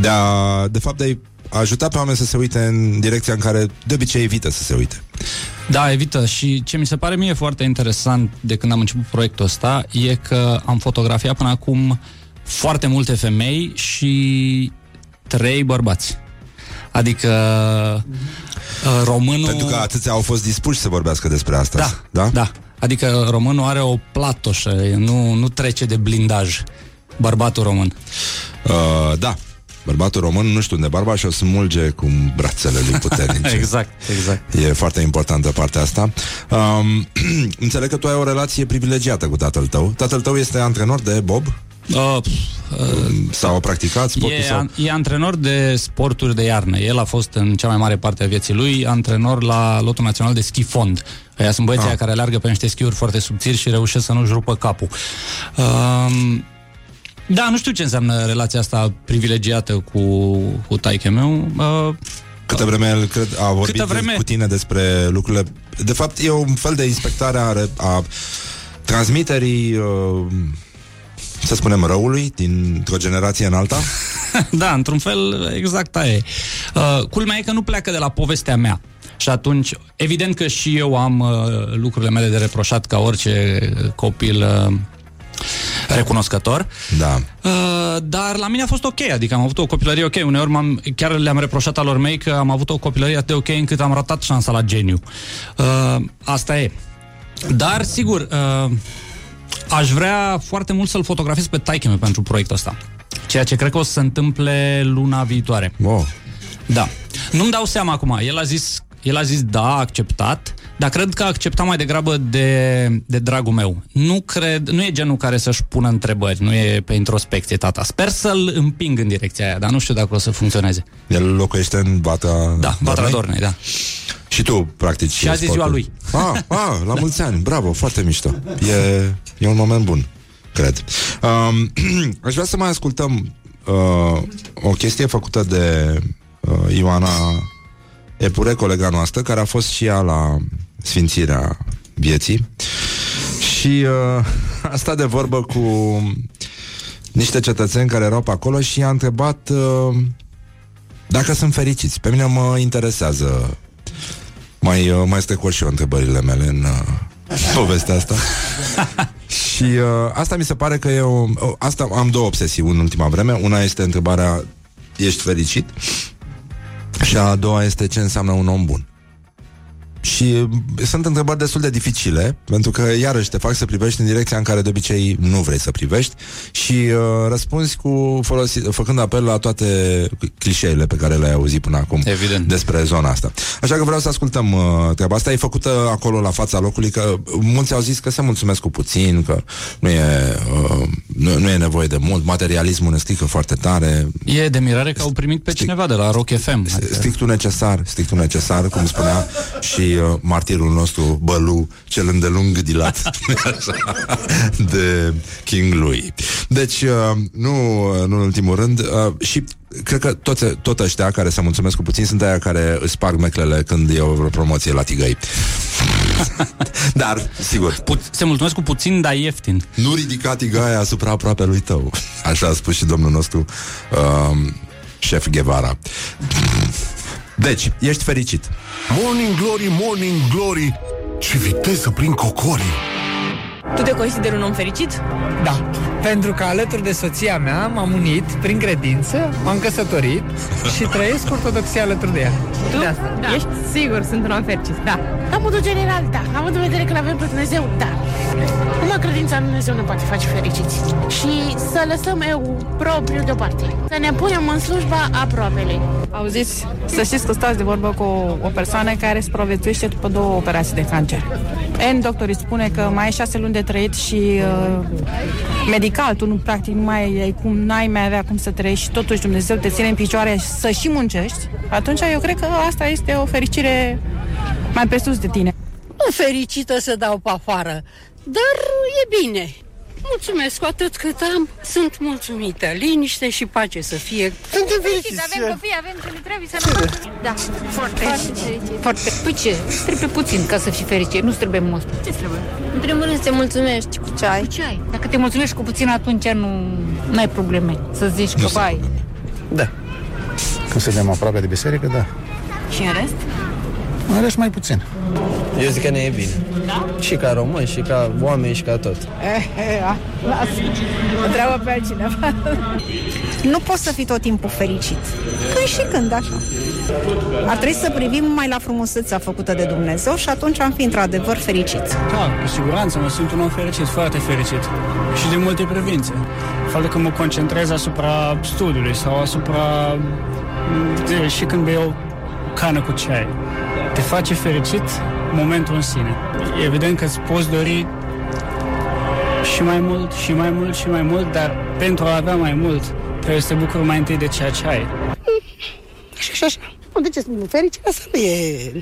De, a, de fapt, de a ajuta pe oameni să se uite în direcția în care de obicei evită să se uite. Da, evită. Și ce mi se pare mie foarte interesant de când am început proiectul ăsta e că am fotografiat până acum foarte multe femei și trei bărbați. Adică uh, românul... Pentru că atâția au fost dispuși să vorbească despre asta. Da, da? da. Adică românul are o platoșă, nu, nu trece de blindaj. Bărbatul român. Uh, da. Bărbatul român nu știu unde barba și o smulge cu brațele lui puternice. [LAUGHS] exact, exact. E foarte importantă partea asta. Um, [CLEARS THROAT] înțeleg că tu ai o relație privilegiată cu tatăl tău. Tatăl tău este antrenor de bob? Uh, uh, sau a practicat sportul? E, sau? an, e antrenor de sporturi de iarnă. El a fost în cea mai mare parte a vieții lui antrenor la lotul național de schi fond. Aia sunt băieții Ah. care alergă pe niște schiuri foarte subțiri și reușesc să nu-și rupă capul. Um, da, nu știu ce înseamnă relația asta privilegiată cu, cu taică meu. Uh, Câtă vreme el cred, a vorbit Câtă vreme? cu tine despre lucrurile... De fapt, e un fel de inspectare a, re- a transmiterii, uh, să spunem, răului dintr-o generație în alta. [LAUGHS] da, într-un fel, exact aia e. Uh, culmea e că nu pleacă de la povestea mea. Și atunci, evident că și eu am uh, lucrurile mele de reproșat ca orice copil uh, recunoscător. Da. Uh, dar la mine a fost ok, adică am avut o copilărie ok. Uneori m-am, chiar le-am reproșat alor mei că am avut o copilărie atât de ok încât am ratat șansa la geniu. Uh, asta e. Dar, sigur, uh, aș vrea foarte mult să-l fotografiez pe taică meu pentru proiectul ăsta. Ceea ce cred că o să se întâmple luna viitoare. Wow. Da. Nu-mi dau seama acum. El a zis, el a zis da, a acceptat, dar cred că a acceptat mai degrabă de, de dragul meu. Nu cred, nu e genul care să-și pună întrebări, nu e pe introspecție tata. Sper să-l împing în direcția aia, dar nu știu dacă o să funcționeze. El locuiește în Batra Da, Batra Dornei, da. Și tu, practic. Și azi e ziua lui. Ah, ah, la mulți ani, bravo, foarte mișto. E, e un moment bun, cred. Um, [CLEARS THROAT] aș vrea să mai ascultăm uh, o chestie făcută de uh, Ioana Epure, colega noastră, care a fost și ea la sfințirea vieții. Și uh, a stat de vorbă cu niște cetățeni care erau pe acolo și i-a întrebat uh, dacă sunt fericiți. Pe mine mă interesează mai, uh, mai strecor și eu întrebările mele în uh, povestea asta. [LAUGHS] și uh, asta mi se pare că e o... uh, Asta am două obsesii în ultima vreme. Una este întrebarea ești fericit? Și a doua este ce înseamnă un om bun. Și uh, sunt întrebări destul de dificile, pentru că iarăși te fac să privești în direcția în care de obicei nu vrei să privești și uh, răspunzi cu folosi, făcând apel la toate clișeile pe care le-ai auzit până acum Evident. despre zona asta. Așa că vreau să ascultăm uh, treaba asta. E făcută acolo la fața locului, că mulți au zis că se mulțumesc cu puțin, că nu e, uh, nu, nu e nevoie de mult, materialismul ne strică foarte tare, E de mirare că au primit pe cineva de la Rock FM. strictul necesar, strictul necesar, cum spunea și uh, martirul nostru Bălu, cel îndelung dilat [LAUGHS] așa, de King Louis. Deci, uh, nu, uh, nu în ultimul rând, uh, și cred că toți, tot ăștia care se mulțumesc cu puțin sunt aia care îți sparg meclele când e o promoție la tigăi. [LAUGHS] Dar, sigur, Pu- se mulțumesc cu puțin, dar ieftin. nu ridica tigaia asupra aproape lui tău. Așa a spus și domnul nostru um, șef Guevara. Deci, ești fericit. Morning Glory, Morning Glory Ce viteză prin cocorii Tu te consideri un om fericit? Da, pentru că alături de soția mea m-am unit prin credință, m-am căsătorit și trăiesc ortodoxia alături de ea. Tu? Da. Ești sigur, sunt un om fericit, da. La modul general, da. Având în vedere că l-avem pe Dumnezeu, da. Numai credința în Dumnezeu ne poate face fericiți. Și să lăsăm eu propriu deoparte. Să ne punem în slujba aproapelui. Auziți, să știți că stați de vorbă cu o, o persoană care supraviețuiește după două operații de cancer. N doctorii spune că mai ai șase luni de trăit și uh, medical, tu nu, practic nu mai ai cum, n-ai mai avea cum să trăiești și totuși Dumnezeu te ține în picioare să și muncești, atunci eu cred că asta este o fericire mai presus de tine. Nu fericită să dau pe afară, dar e bine. Mulțumesc cu atât cât am, sunt mulțumită. Liniște și pace să fie. Suntem fericiți. Avem copii, avem ce ne trebuie să ne Da, foarte, fericit. Foarte. Păi ce? Trebuie puțin ca să fii fericit, nu trebuie mult. Ce trebuie? În primul rând să te mulțumești cu ceai. Cu ceai. Dacă te mulțumești cu puțin, atunci nu ai probleme. Să zici că, bai, Da. Când suntem aproape de biserică, da. și în rest? În rest mai puțin. Eu zic că ne e bine. Da? Și ca români, și ca oameni, și ca tot. Eh, eh, a, lasă. Întreabă pe altcineva. Nu poți să fii tot timpul fericit. Când și când, așa. Ar trebui să privim mai la frumusețea făcută de Dumnezeu și atunci am fi într-adevăr fericiți. Da, cu siguranță mă simt un om fericit, foarte fericit. Și din multe privințe. Faptul că mă concentrez asupra studiului sau asupra... De, și când bei o cană cu ceai. Te face fericit momentul în sine. Evident că îți poți dori și mai mult, și mai mult, și mai mult, dar pentru a avea mai mult, trebuie să te bucuri mai întâi de ceea ce ai. Și așa, așa. Nu, de ce spun? Fericirea asta nu e...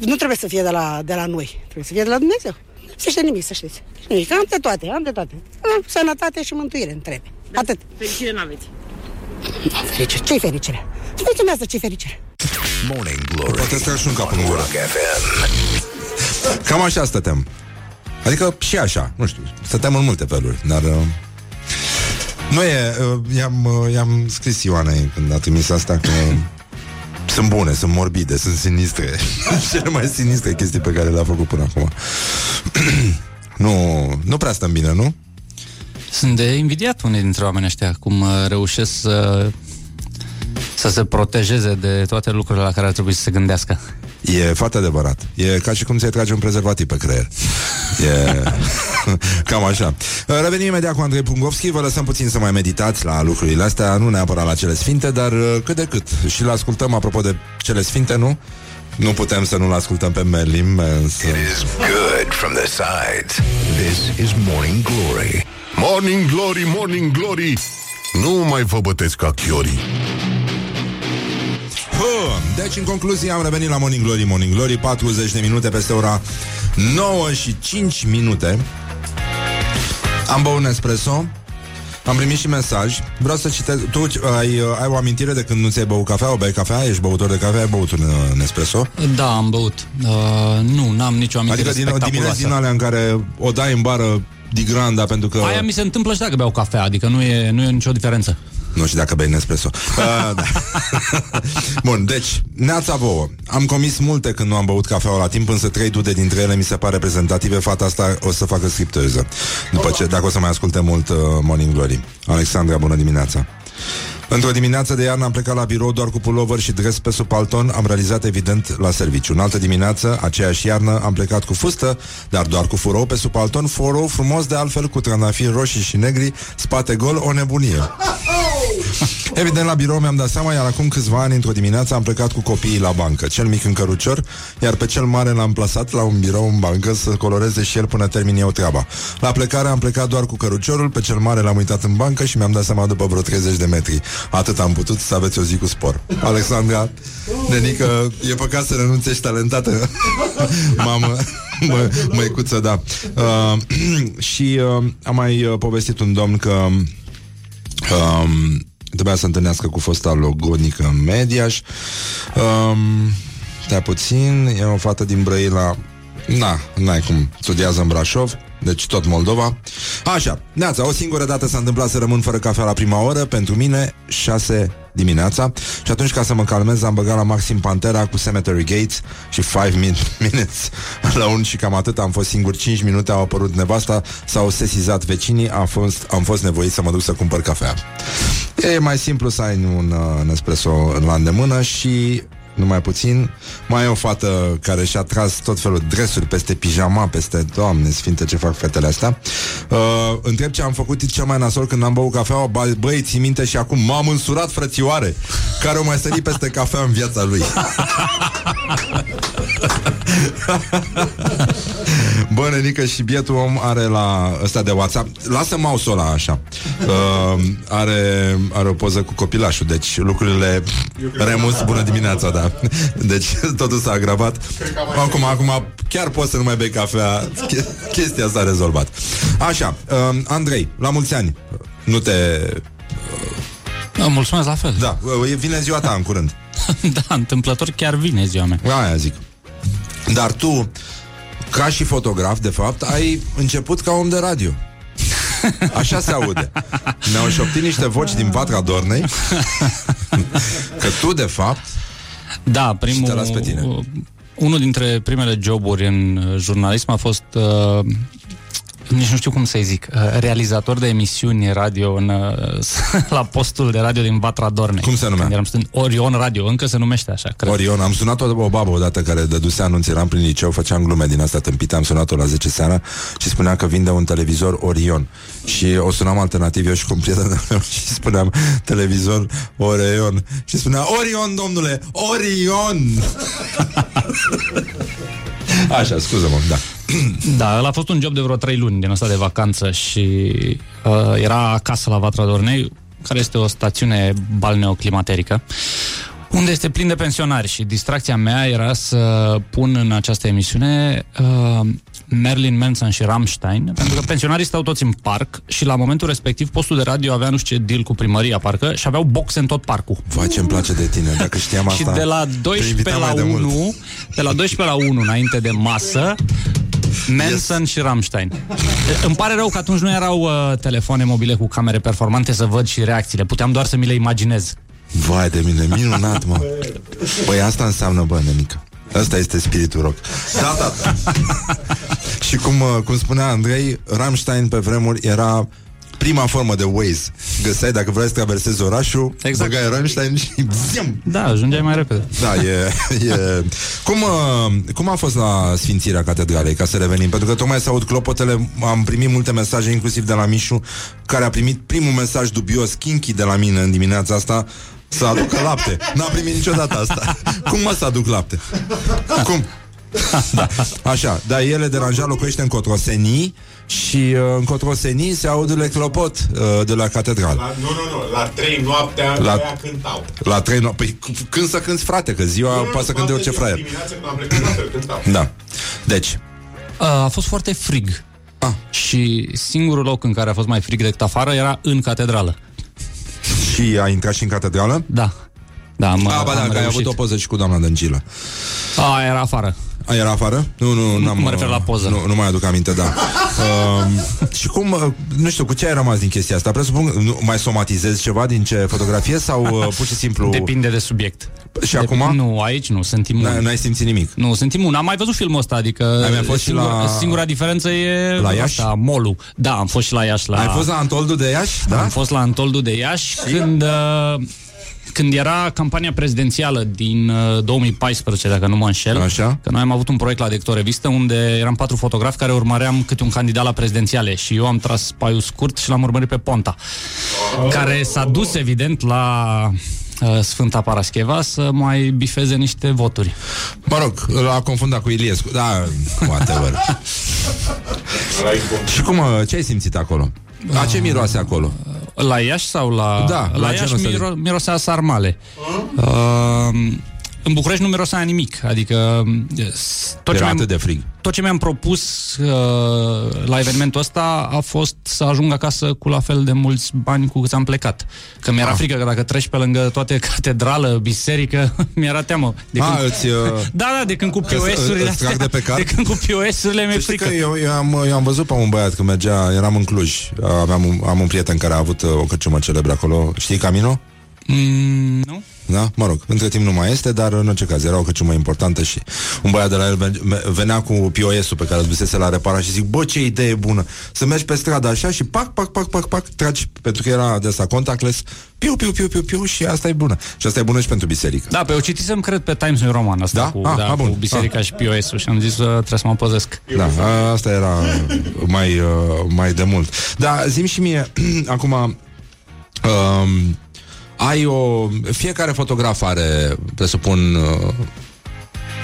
Nu trebuie să fie de la, de la noi. Trebuie să fie de la Dumnezeu. Să știe nimic, să știți. Nimic. Am de toate, am de toate. Am sănătate și mântuire îmi trebuie. Atât. Fericire n-aveți. Fericire. Ce-i fericire? Spuneți-mi asta, ce-i fericire? Morning Glory. Poate să și un cap în gură. Rock FM. Cam așa stăteam. Adică și așa, nu știu, stăteam în multe feluri, dar... Uh, nu e, uh, i-am, uh, i-am scris Ioanei când a trimis asta că [LAUGHS] sunt bune, sunt morbide, sunt sinistre. [LAUGHS] Cele mai sinistre chestii pe care le-a făcut până acum. [CLEARS THROAT] nu, nu prea stăm bine, nu? Sunt de invidiat unii dintre oamenii ăștia, cum uh, reușesc să, să se protejeze de toate lucrurile la care ar trebui să se gândească. E foarte adevărat. E ca și cum ți-ai trage un prezervativ pe creier. E [LAUGHS] cam așa. Revenim imediat cu Andrei Pungovski. Vă lăsăm puțin să mai meditați la lucrurile astea, nu neapărat la cele sfinte, dar uh, cât de cât. Și le ascultăm, apropo de cele sfinte, nu? Nu putem să nu-l ascultăm pe Merlin însă... It is good from the sides. This is Morning Glory. Morning Glory, Morning Glory Nu mai vă bătesc ca chiorii Huh. Deci, în concluzie, am revenit la Morning Glory, Morning Glory 40 de minute peste ora 9 și 5 minute Am băut un espresso Am primit și mesaj. Vreau să citesc. Tu uh, ai, uh, ai o amintire de când nu ți-ai băut cafea? O bei cafea? Ești băutor de cafea? Ai băut un uh, Nespresso? Da, am băut. Uh, nu, n-am nicio amintire Adică din o dimineață spectaculoasă. din alea în care o dai în bară digranda pentru că... Aia mi se întâmplă și dacă beau cafea, adică nu e, nu e nicio diferență. Nu știu dacă bei Nespresso. Uh, [LAUGHS] da. Bun, deci, neața vouă. Am comis multe când nu am băut cafeaua la timp, însă trei dude dintre ele mi se pare reprezentative. Fata asta o să facă scripteză. După ce, dacă o să mai asculte mult uh, Morning Glory. Alexandra, bună dimineața. Într-o dimineață de iarnă am plecat la birou doar cu pulover și dres pe sub palton, am realizat evident la serviciu. În altă dimineață, aceeași iarnă, am plecat cu fustă, dar doar cu furou pe sub palton, furou frumos de altfel cu trandafiri roșii și negri, spate gol, o nebunie. [LAUGHS] Evident, la birou mi-am dat seama, iar acum câțiva ani, într-o dimineață, am plecat cu copiii la bancă. Cel mic în cărucior, iar pe cel mare l-am plasat la un birou în bancă să coloreze și el până termin eu treaba. La plecare am plecat doar cu căruciorul, pe cel mare l-am uitat în bancă și mi-am dat seama după vreo 30 de metri. Atât am putut să aveți o zi cu spor. Alexandra, nenică, e păcat să renunți, ești talentată. [LAUGHS] Mamă, mă, măicuță, da. Uh, [CLEARS THROAT] și uh, am mai uh, povestit un domn că um, trebuia să întâlnească cu fosta logonică în Mediaș. Um, stai puțin, e o fată din Brăila. Na, n-ai cum, studiază în Brașov, deci tot Moldova. Așa, neața, o singură dată s-a întâmplat să rămân fără cafea la prima oră, pentru mine, 6 dimineața. Și atunci ca să mă calmez am băgat la Maxim Pantera cu Cemetery Gates și 5 min- [LAUGHS] minutes la un și cam atât. Am fost singur 5 minute, au apărut nevasta s-au sesizat vecinii, am fost, am fost nevoit să mă duc să cumpăr cafea. E mai simplu să ai un uh, Nespresso la îndemână și numai puțin. Mai e o fată care și-a tras tot felul de dresuri peste pijama, peste, doamne sfinte, ce fac fetele astea. Uh, întreb ce am făcut cel mai nasol când am băut cafeaua. Bă, băi, ții minte și acum m-am însurat frățioare, care o mai sărit peste cafea în viața lui. [LAUGHS] [LAUGHS] Bă, nenică și bietul om are la ăsta de WhatsApp. Lasă mouse-ul ăla așa. Uh, are, are o poză cu copilașul Deci lucrurile Remus, bună dimineața, da. [LAUGHS] Deci totul s-a agravat. Acum, acum chiar poți să nu mai bei cafea. Ch- Chestia s-a rezolvat. Așa, uh, Andrei, la mulți ani. Nu te... Da, mulțumesc la fel. Da, uh, vine ziua ta în curând. [LAUGHS] Da, întâmplător chiar vine ziua mea. Aia zic Dar tu ca și fotograf, de fapt, ai început ca om de radio. Așa se aude. Ne-au șoptit niște voci din Vatra Dornei că tu, de fapt, Da, primul, Și te las pe tine. unul dintre primele joburi în uh, jurnalism a fost uh, nici nu știu cum să-i zic, uh, realizator de emisiuni radio în, uh, [LAUGHS] la postul de radio din Vatra Dornei. Cum se numea? Când eram student, Orion Radio, încă se numește așa, cred. Orion, am sunat o, o babă odată care dăduse anunț, eram prin liceu, făceam glume din asta tâmpite, am sunat-o la 10 seara și spunea că vinde un televizor Orion. Și o sunam alternativ eu și cu un prieten meu [LAUGHS] și spuneam televizor Orion. Și spunea Orion, domnule, Orion! [LAUGHS] [LAUGHS] Așa, scuză-mă, da. [CLEARS THROAT] Da, ăla a fost un job de vreo 3 luni din asta de vacanță și uh, era acasă la Vatra Dornei, care este o stațiune balneoclimaterică, unde este plin de pensionari și distracția mea era să pun în această emisiune uh, Merlin Manson și Rammstein, pentru că pensionarii stau toți în parc și la momentul respectiv postul de radio avea nu știu ce deal cu primăria parcă și aveau boxe în tot parcul. Vai ce-mi place de tine, dacă știam asta Și de la te 12 invitam la mai de mult. 1, de la 12 la 1 înainte de masă, Manson yes. și Rammstein. Îmi pare rău că atunci nu erau uh, telefoane mobile cu camere performante să văd și reacțiile. Puteam doar să mi le imaginez. Vai de mine, minunat, mă Păi asta înseamnă, bă, nemică Asta este spiritul rock Da, da, da. [LAUGHS] Și cum, uh, cum spunea Andrei Rammstein pe vremuri era prima formă de Waze Găseai dacă vrei să traversezi orașul exact. Băgai Rammstein și ziam, Da, ajungeai mai repede. Da, e... e... Cum, uh, cum a fost la Sfințirea Catedralei, ca să revenim? Pentru că tocmai să aud clopotele, am primit multe mesaje, inclusiv de la Mișu, care a primit primul mesaj dubios, kinky de la mine în dimineața asta, să aducă lapte. N-a primit niciodată asta. Cum mă să aduc lapte? Cum? [LAUGHS] da. Așa, dar ele deranja locuiește în Cotrosenii și uh, în Cotrosenii se aud clopot uh, de la catedrală. La, nu, nu, nu, la 3 noaptea La- la... aia cântau. La trei no- Păi c- când să cânti, frate, că ziua Nu, nu, poate să cânte toată orice ziua, fraier. Dimineața când am plecat, la fel cântau. Da. Deci, Uh, a fost foarte frig. Ah. Și singurul loc în care a fost mai frig decât afară era în catedrală. Și a intrat și în catedrală? Da. Da, am, A, ba da, am că ai reușit. avut o poză și cu doamna Dăncilă. A, era afară. A, era afară? Nu, nu, n-am, mă refer la poză. Nu, nu mai aduc aminte, da. uh, și cum, uh, nu știu, cu ce ai rămas din chestia asta? Presupun, nu, mai somatizezi ceva din ce fotografie sau uh, [LAUGHS] pur și simplu... Depinde de subiect. Și acum? Nu, aici nu, sunt imun. N-ai, n-ai simțit nimic? Nu, sunt imun. Am mai văzut filmul ăsta, adică Ai mai fost și singur, la- singura diferență e La Iași? Asta, molul. Da, am fost și la Iași. La... Ai fost la Antoldu de Iași? Da? Am fost la Antoldu de Iași când, uh, când era campania prezidențială din uh, 2014, dacă nu mă înșel. Așa. Că noi am avut un proiect la Dector Revistă unde eram patru fotografi care urmăream câte un candidat la prezidențiale și eu am tras paiul scurt și l-am urmărit pe Ponta, care s-a dus evident la uh, Sfânta Parascheva să mai bifeze niște voturi. Mă rog, l-a confundat cu Iliescu. Da, whatever. și cum, uh, ce ai simțit acolo? La ce miroase acolo? La Iași sau la... Da, la la genul Iași ăsta de- miro, mirosea sarmale. Uh, în București nu mirosea nimic. Adică s- tot ce, Era mi-am, atât de frig. tot ce mi-am propus uh, la evenimentul ăsta a fost să ajung acasă cu la fel de mulți bani cu câți am plecat. Că mi-era Ah. frică că dacă treci pe lângă toate [LAUGHS] catedrală, biserică, [LAUGHS] mi-era teamă. De Ah, când... îți, uh, [LAUGHS] Da, da, de când cu că POS-urile îți trag astea, de pe card? de când cu POS-urile mi-e Să știi frică. că eu, eu, am, eu am văzut pe un băiat când mergea, eram în Cluj, aveam un, am un prieten care a avut uh, o cărciumă celebră acolo, știi Camino? Mm, nu? Da? Mă rog, între timp nu mai este, dar în orice caz era o căciumă importantă și un băiat de la el ven- venea cu POS-ul pe care îl dusese la repara și zic, bă, ce idee bună, să mergi pe stradă așa și pac, pac, pac, pac, pac, tragi, pentru că era de asta contactless, piu, piu, piu, piu, piu și asta e bună. Și asta e bună și pentru biserică. Da, pe eu citisem, cred, pe Times New Roman asta Da? cu, Ah, da, ah, bun. cu biserica Ah. și POS-ul și am zis uh, trebuie să mă păzesc. Da, a, asta era mai, uh, mai de mult. Da, zim și mie, [CLEARS THROAT] acum, um, ai o... Fiecare fotograf are, presupun, uh,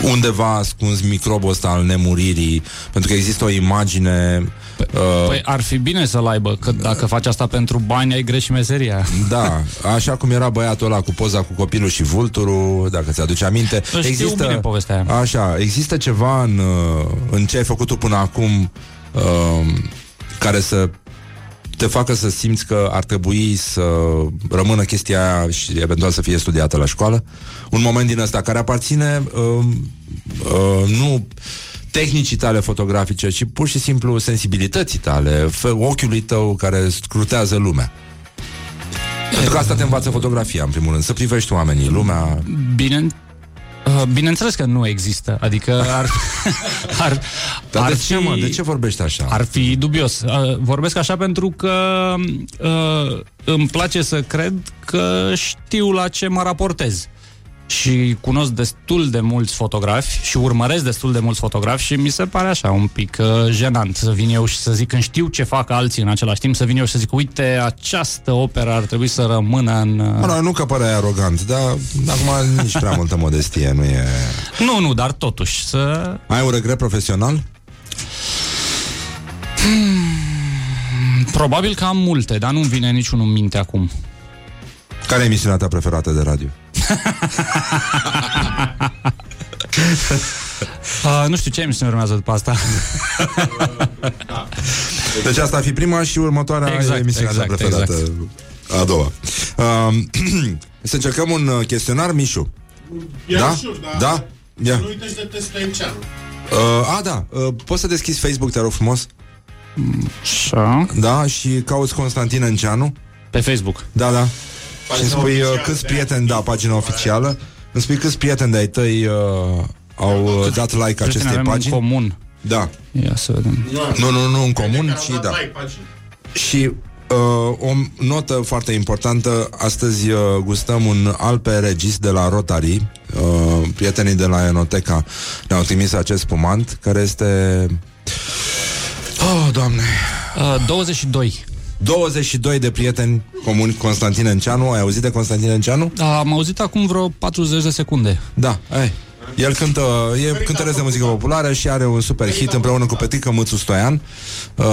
undeva ascuns microbul ăsta al nemuririi, pentru că există o imagine... Uh, Păi ar fi bine să-l aibă, că dacă faci asta pentru bani, ai greșit meseria. Da, așa cum era băiatul ăla cu poza cu copilul și vulturul, dacă ți-aduce aminte. Știu bine povestea aia. Așa, există ceva în, uh, în ce ai făcut tu până acum uh, care să te facă să simți că ar trebui să rămână chestia aia și eventual să fie studiată la școală? Un moment din ăsta care aparține uh, uh, nu tehnicii tale fotografice, ci pur și simplu sensibilității tale, f- ochiului tău care scrutează lumea. Pentru că asta te învață fotografia, în primul rând, să privești oamenii, lumea... Bine, uh, bineînțeles că nu există, adică ar, [LAUGHS] ar, Dar ar de ce, fi, mă? De ce vorbești așa? Ar fi dubios. Uh, Vorbesc așa pentru că uh, îmi place să cred că știu la ce mă raportez. Și cunosc destul de mulți fotografi și urmăresc destul de mulți fotografi și mi se pare așa un pic uh, jenant să vin eu și să zic când știu ce fac alții în același timp, să vin eu și să zic uite, această operă ar trebui să rămână în... Uh... Mă, nu, nu că păreai arogant, dar acum nici prea multă modestie nu e... Nu, nu, dar totuși să... Ai un regret profesional? Probabil că am multe, dar nu-mi vine niciunul în minte acum. Care e emisiunea ta preferată de radio? Uh, [LAUGHS] nu știu ce emisiune urmează după asta. [LAUGHS] Deci asta ar fi prima și următoarea Exact, e emisiunea exact, ta preferată. exact. A doua. Uh, [CLEARS THROAT] să încercăm un uh, chestionar, Mișu. E da? ușor, da. Da? Ia. Nu uitați de testul Enceanu. Uh, a, da. Uh, poți să deschizi Facebook, te rog frumos? Așa. Da, și cauți Constantin Înceanu. Pe Facebook. Da, da. Pagina și îmi spui uh, oficială, câți de prieteni, da, pagina oficială. Îmi spui câți prieteni de-ai tăi uh, au uh, dat like Prieteni acestei avem pagini. în comun. Da. Ia să vedem. Nu, nu, nu în comun, ci da. Like pagina. Și uh, o notă foarte importantă, astăzi uh, gustăm un Alpe Regis de la Rotary. Uh, prietenii de la Enoteca ne-au trimis acest spumant, care este... Oh, Doamne! Uh, 22. 22 de prieteni comuni Constantin Enceanu. Ai auzit de Constantin Enceanu? Da, am auzit acum vreo 40 de secunde. Da, ai. El cântă, e cântăresc de muzică populară și are un super hit împreună cu Petrică Mățu Stoian. Uh,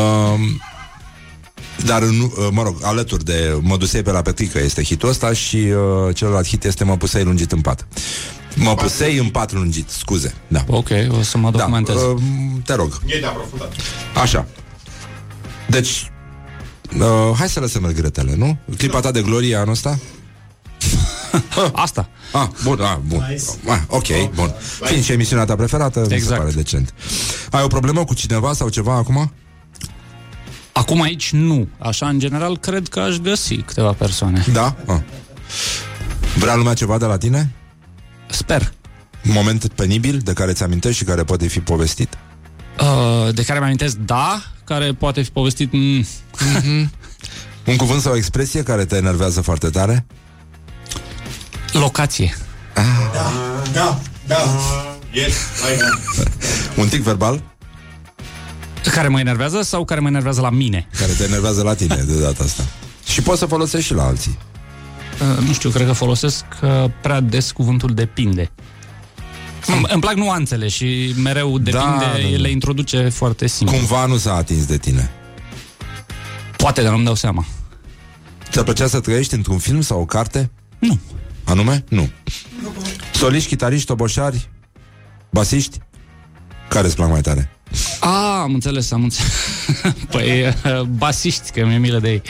dar, nu, uh, mă rog, alături de Mă dusei pe la Petrică este hitul ăsta și uh, celălalt hit este Mă pusei lungit în pat. Mă pusei în pat lungit, scuze. Da. Ok, o să mă documentez. Da, uh, te rog. E de aprofundat. Așa. Deci, uh, hai să lăsăm regretele, nu? Clipa ta de glorie anul ăsta? [LAUGHS] Asta. Ah, bun, ah, bun. Ah, ok, bun. Fiind și emisiunea ta preferată, mi se Exact. pare decent. Ai o problemă cu cineva sau ceva acum? Acum aici nu. Așa, în general, cred că aș găsi câteva persoane. Da? Ah. Vrea lumea ceva de la tine? Sper. Moment penibil de care ți amintești și care poate fi povestit? Uh, de care mi-amintesc, da, care poate fi povestit... Mm, Un cuvânt sau o expresie care te enervează foarte tare? locație. Da, da. Yes, right now. Un tic verbal? Care mă enervează sau care mă enervează la mine? Care te enervează la tine de data asta. Și poți să folosești și la alții. Uh, nu știu, cred că folosesc uh, prea des cuvântul depinde. Îmi, îmi plac nuanțele și mereu depinde, da, da. le introduce foarte simplu. Cumva nu s-a atins de tine. Poate, dar nu-mi dau seama. Ți-ar plăcea să trăiești într-un film sau o carte? Nu. Anume? Nu. Soliști, chitariști, toboșari, basiști? Care îți plac mai tare? A, am înțeles, am înțeles. [LAUGHS] Păi, uh, basiști, că mi-e milă de ei.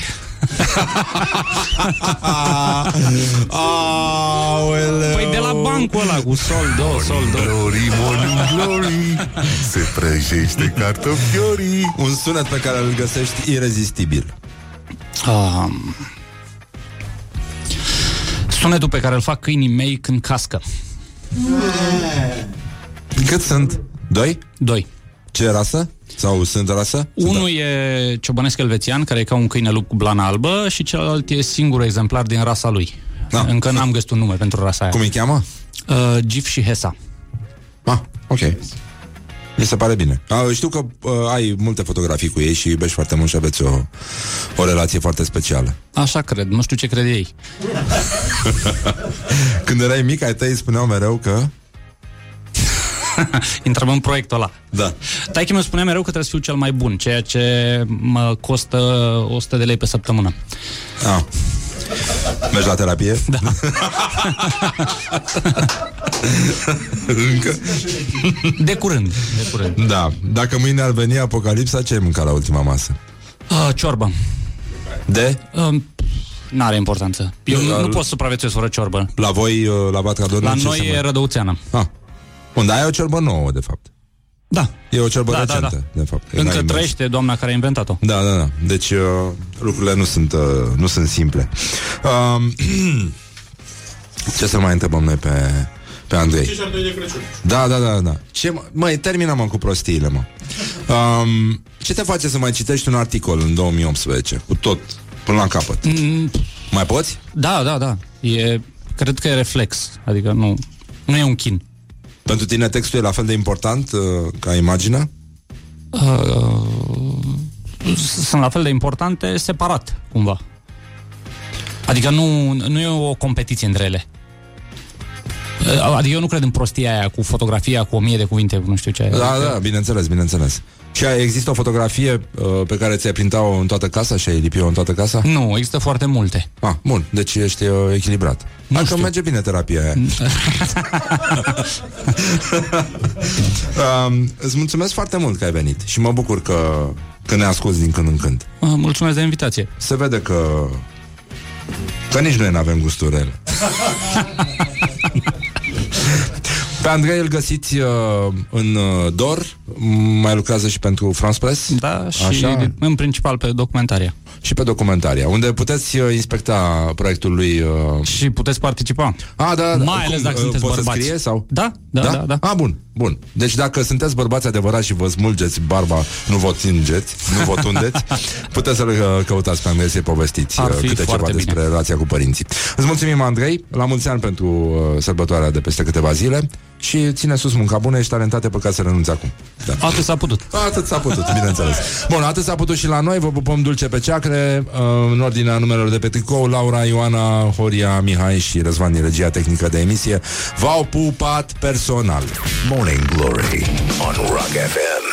[LAUGHS] Aoleu. Păi de la bancul ăla cu sol, do, sol, do. Glory, morning glory Se prăjește cartofiorii Un sunet pe care îl găsești irezistibil. Um, sunetul pe care îl fac câinii mei când cască. Cât sunt? Doi? Doi. Ce rasă? Sau sunt rasă? Unul e ciobănesc elvețian, care e ca un câine lup cu blana albă și celălalt e singurul exemplar din rasa lui. Da. Încă n-am găsit un nume pentru rasa aia. Cum îi cheamă? Uh, Gif și Hesa. Ah, ok. Mi se pare bine. A, știu că uh, ai multe fotografii cu ei și iubești foarte mult și aveți o, o relație foarte specială. Așa cred, nu știu ce cred ei. [LAUGHS] Când erai mic, ai tăi spuneau mereu că... [LAUGHS] Intrăm în proiectul ăla. Da. Taichi mi spunea mereu că trebuie să fiu cel mai bun, ceea ce mă costă 100 de lei pe săptămână. Ah. Mergi la terapie? Da. [LAUGHS] Încă? De curând, de curând. Da. Dacă mâine ar veni apocalipsa, ce ai mâncat la ultima masă? Uh, ciorbă. De? Uh, N-are importanță. Eu nu, Al- nu pot să supraviețuiesc fără ciorbă. La voi, uh, la Batcador? La ce noi se e mai- rădăuțeană. Ah. Unde ai o ciorbă nouă, de fapt. Da. E o ciorbă Da, da, recentă, da. de fapt. Încă N-ai mers. trăiește doamna care a inventat-o. Da, da, da. Deci uh, lucrurile nu sunt, uh, nu sunt simple. Um, [CLEARS THROAT] ce să mai întrebăm noi pe, pe Andrei? Ce și-ar dori de Crăciun? Da, da, da, da. Ce, mă, măi, termină mă cu prostiile, mă. Um, ce te face să mai citești un articol în 2018? Cu tot, până la capăt. Mm, Mai poți? Da, da, da. E, cred că e reflex. Adică nu, nu e un chin. Pentru tine textul e la fel de important uh, ca imaginea? Uh, sunt la fel de importante separat, cumva. Adică nu, nu e o competiție între ele. Uh, Adică eu nu cred în prostia aia cu fotografia cu o mie de cuvinte, cu nu știu ce. Da, Adică- da, bineînțeles, bineînțeles. Și există o fotografie uh, pe care ți-ai printat-o în toată casa și ai lipit-o în toată casa? Nu, există foarte multe. Ah, bun, deci ești uh, echilibrat. Nu Hai că merge bine terapia aia. [LAUGHS] um, îți mulțumesc foarte mult că ai venit și mă bucur că, că ne asculti din când în când. Uh, Mulțumesc de invitație. Se vede că că nici noi nu avem gusturi rele. [LAUGHS] Pe Andrei îl găsiți uh, în uh, DOR, mai lucrează și pentru France Press. Da, și în principal pe documentaria. Și pe documentaria, unde puteți uh, inspecta proiectul lui... Uh... Și puteți participa. A, da, da. Mai ales dacă sunteți poți să bărbați. scrie sau? Da, da, da, da. A, bun, bun. Deci dacă sunteți bărbați adevărați și vă smulgeți barba, nu vă tingeți, nu vă tundeți, [LAUGHS] puteți să-l uh, căutați pe Andrei să-i povestiți Ar uh, fi câte ceva foarte despre bine. relația cu părinții. Îți mulțumim, Andrei, la mulți ani pentru uh, sărbătoarea de peste câteva zile și ține sus munca bună, ești talentate pe ca să renunți acum. Da. Atât s-a putut. Atât s-a putut, bineînțeles. Bun, atât s-a putut și la noi, vă pupăm dulce pe ceacre, uh, în ordinea numelor de pe tricou, Laura, Ioana, Horia, Mihai și Răzvan din regia tehnică de emisie, v-au pupat personal. Morning Glory on Rock FM.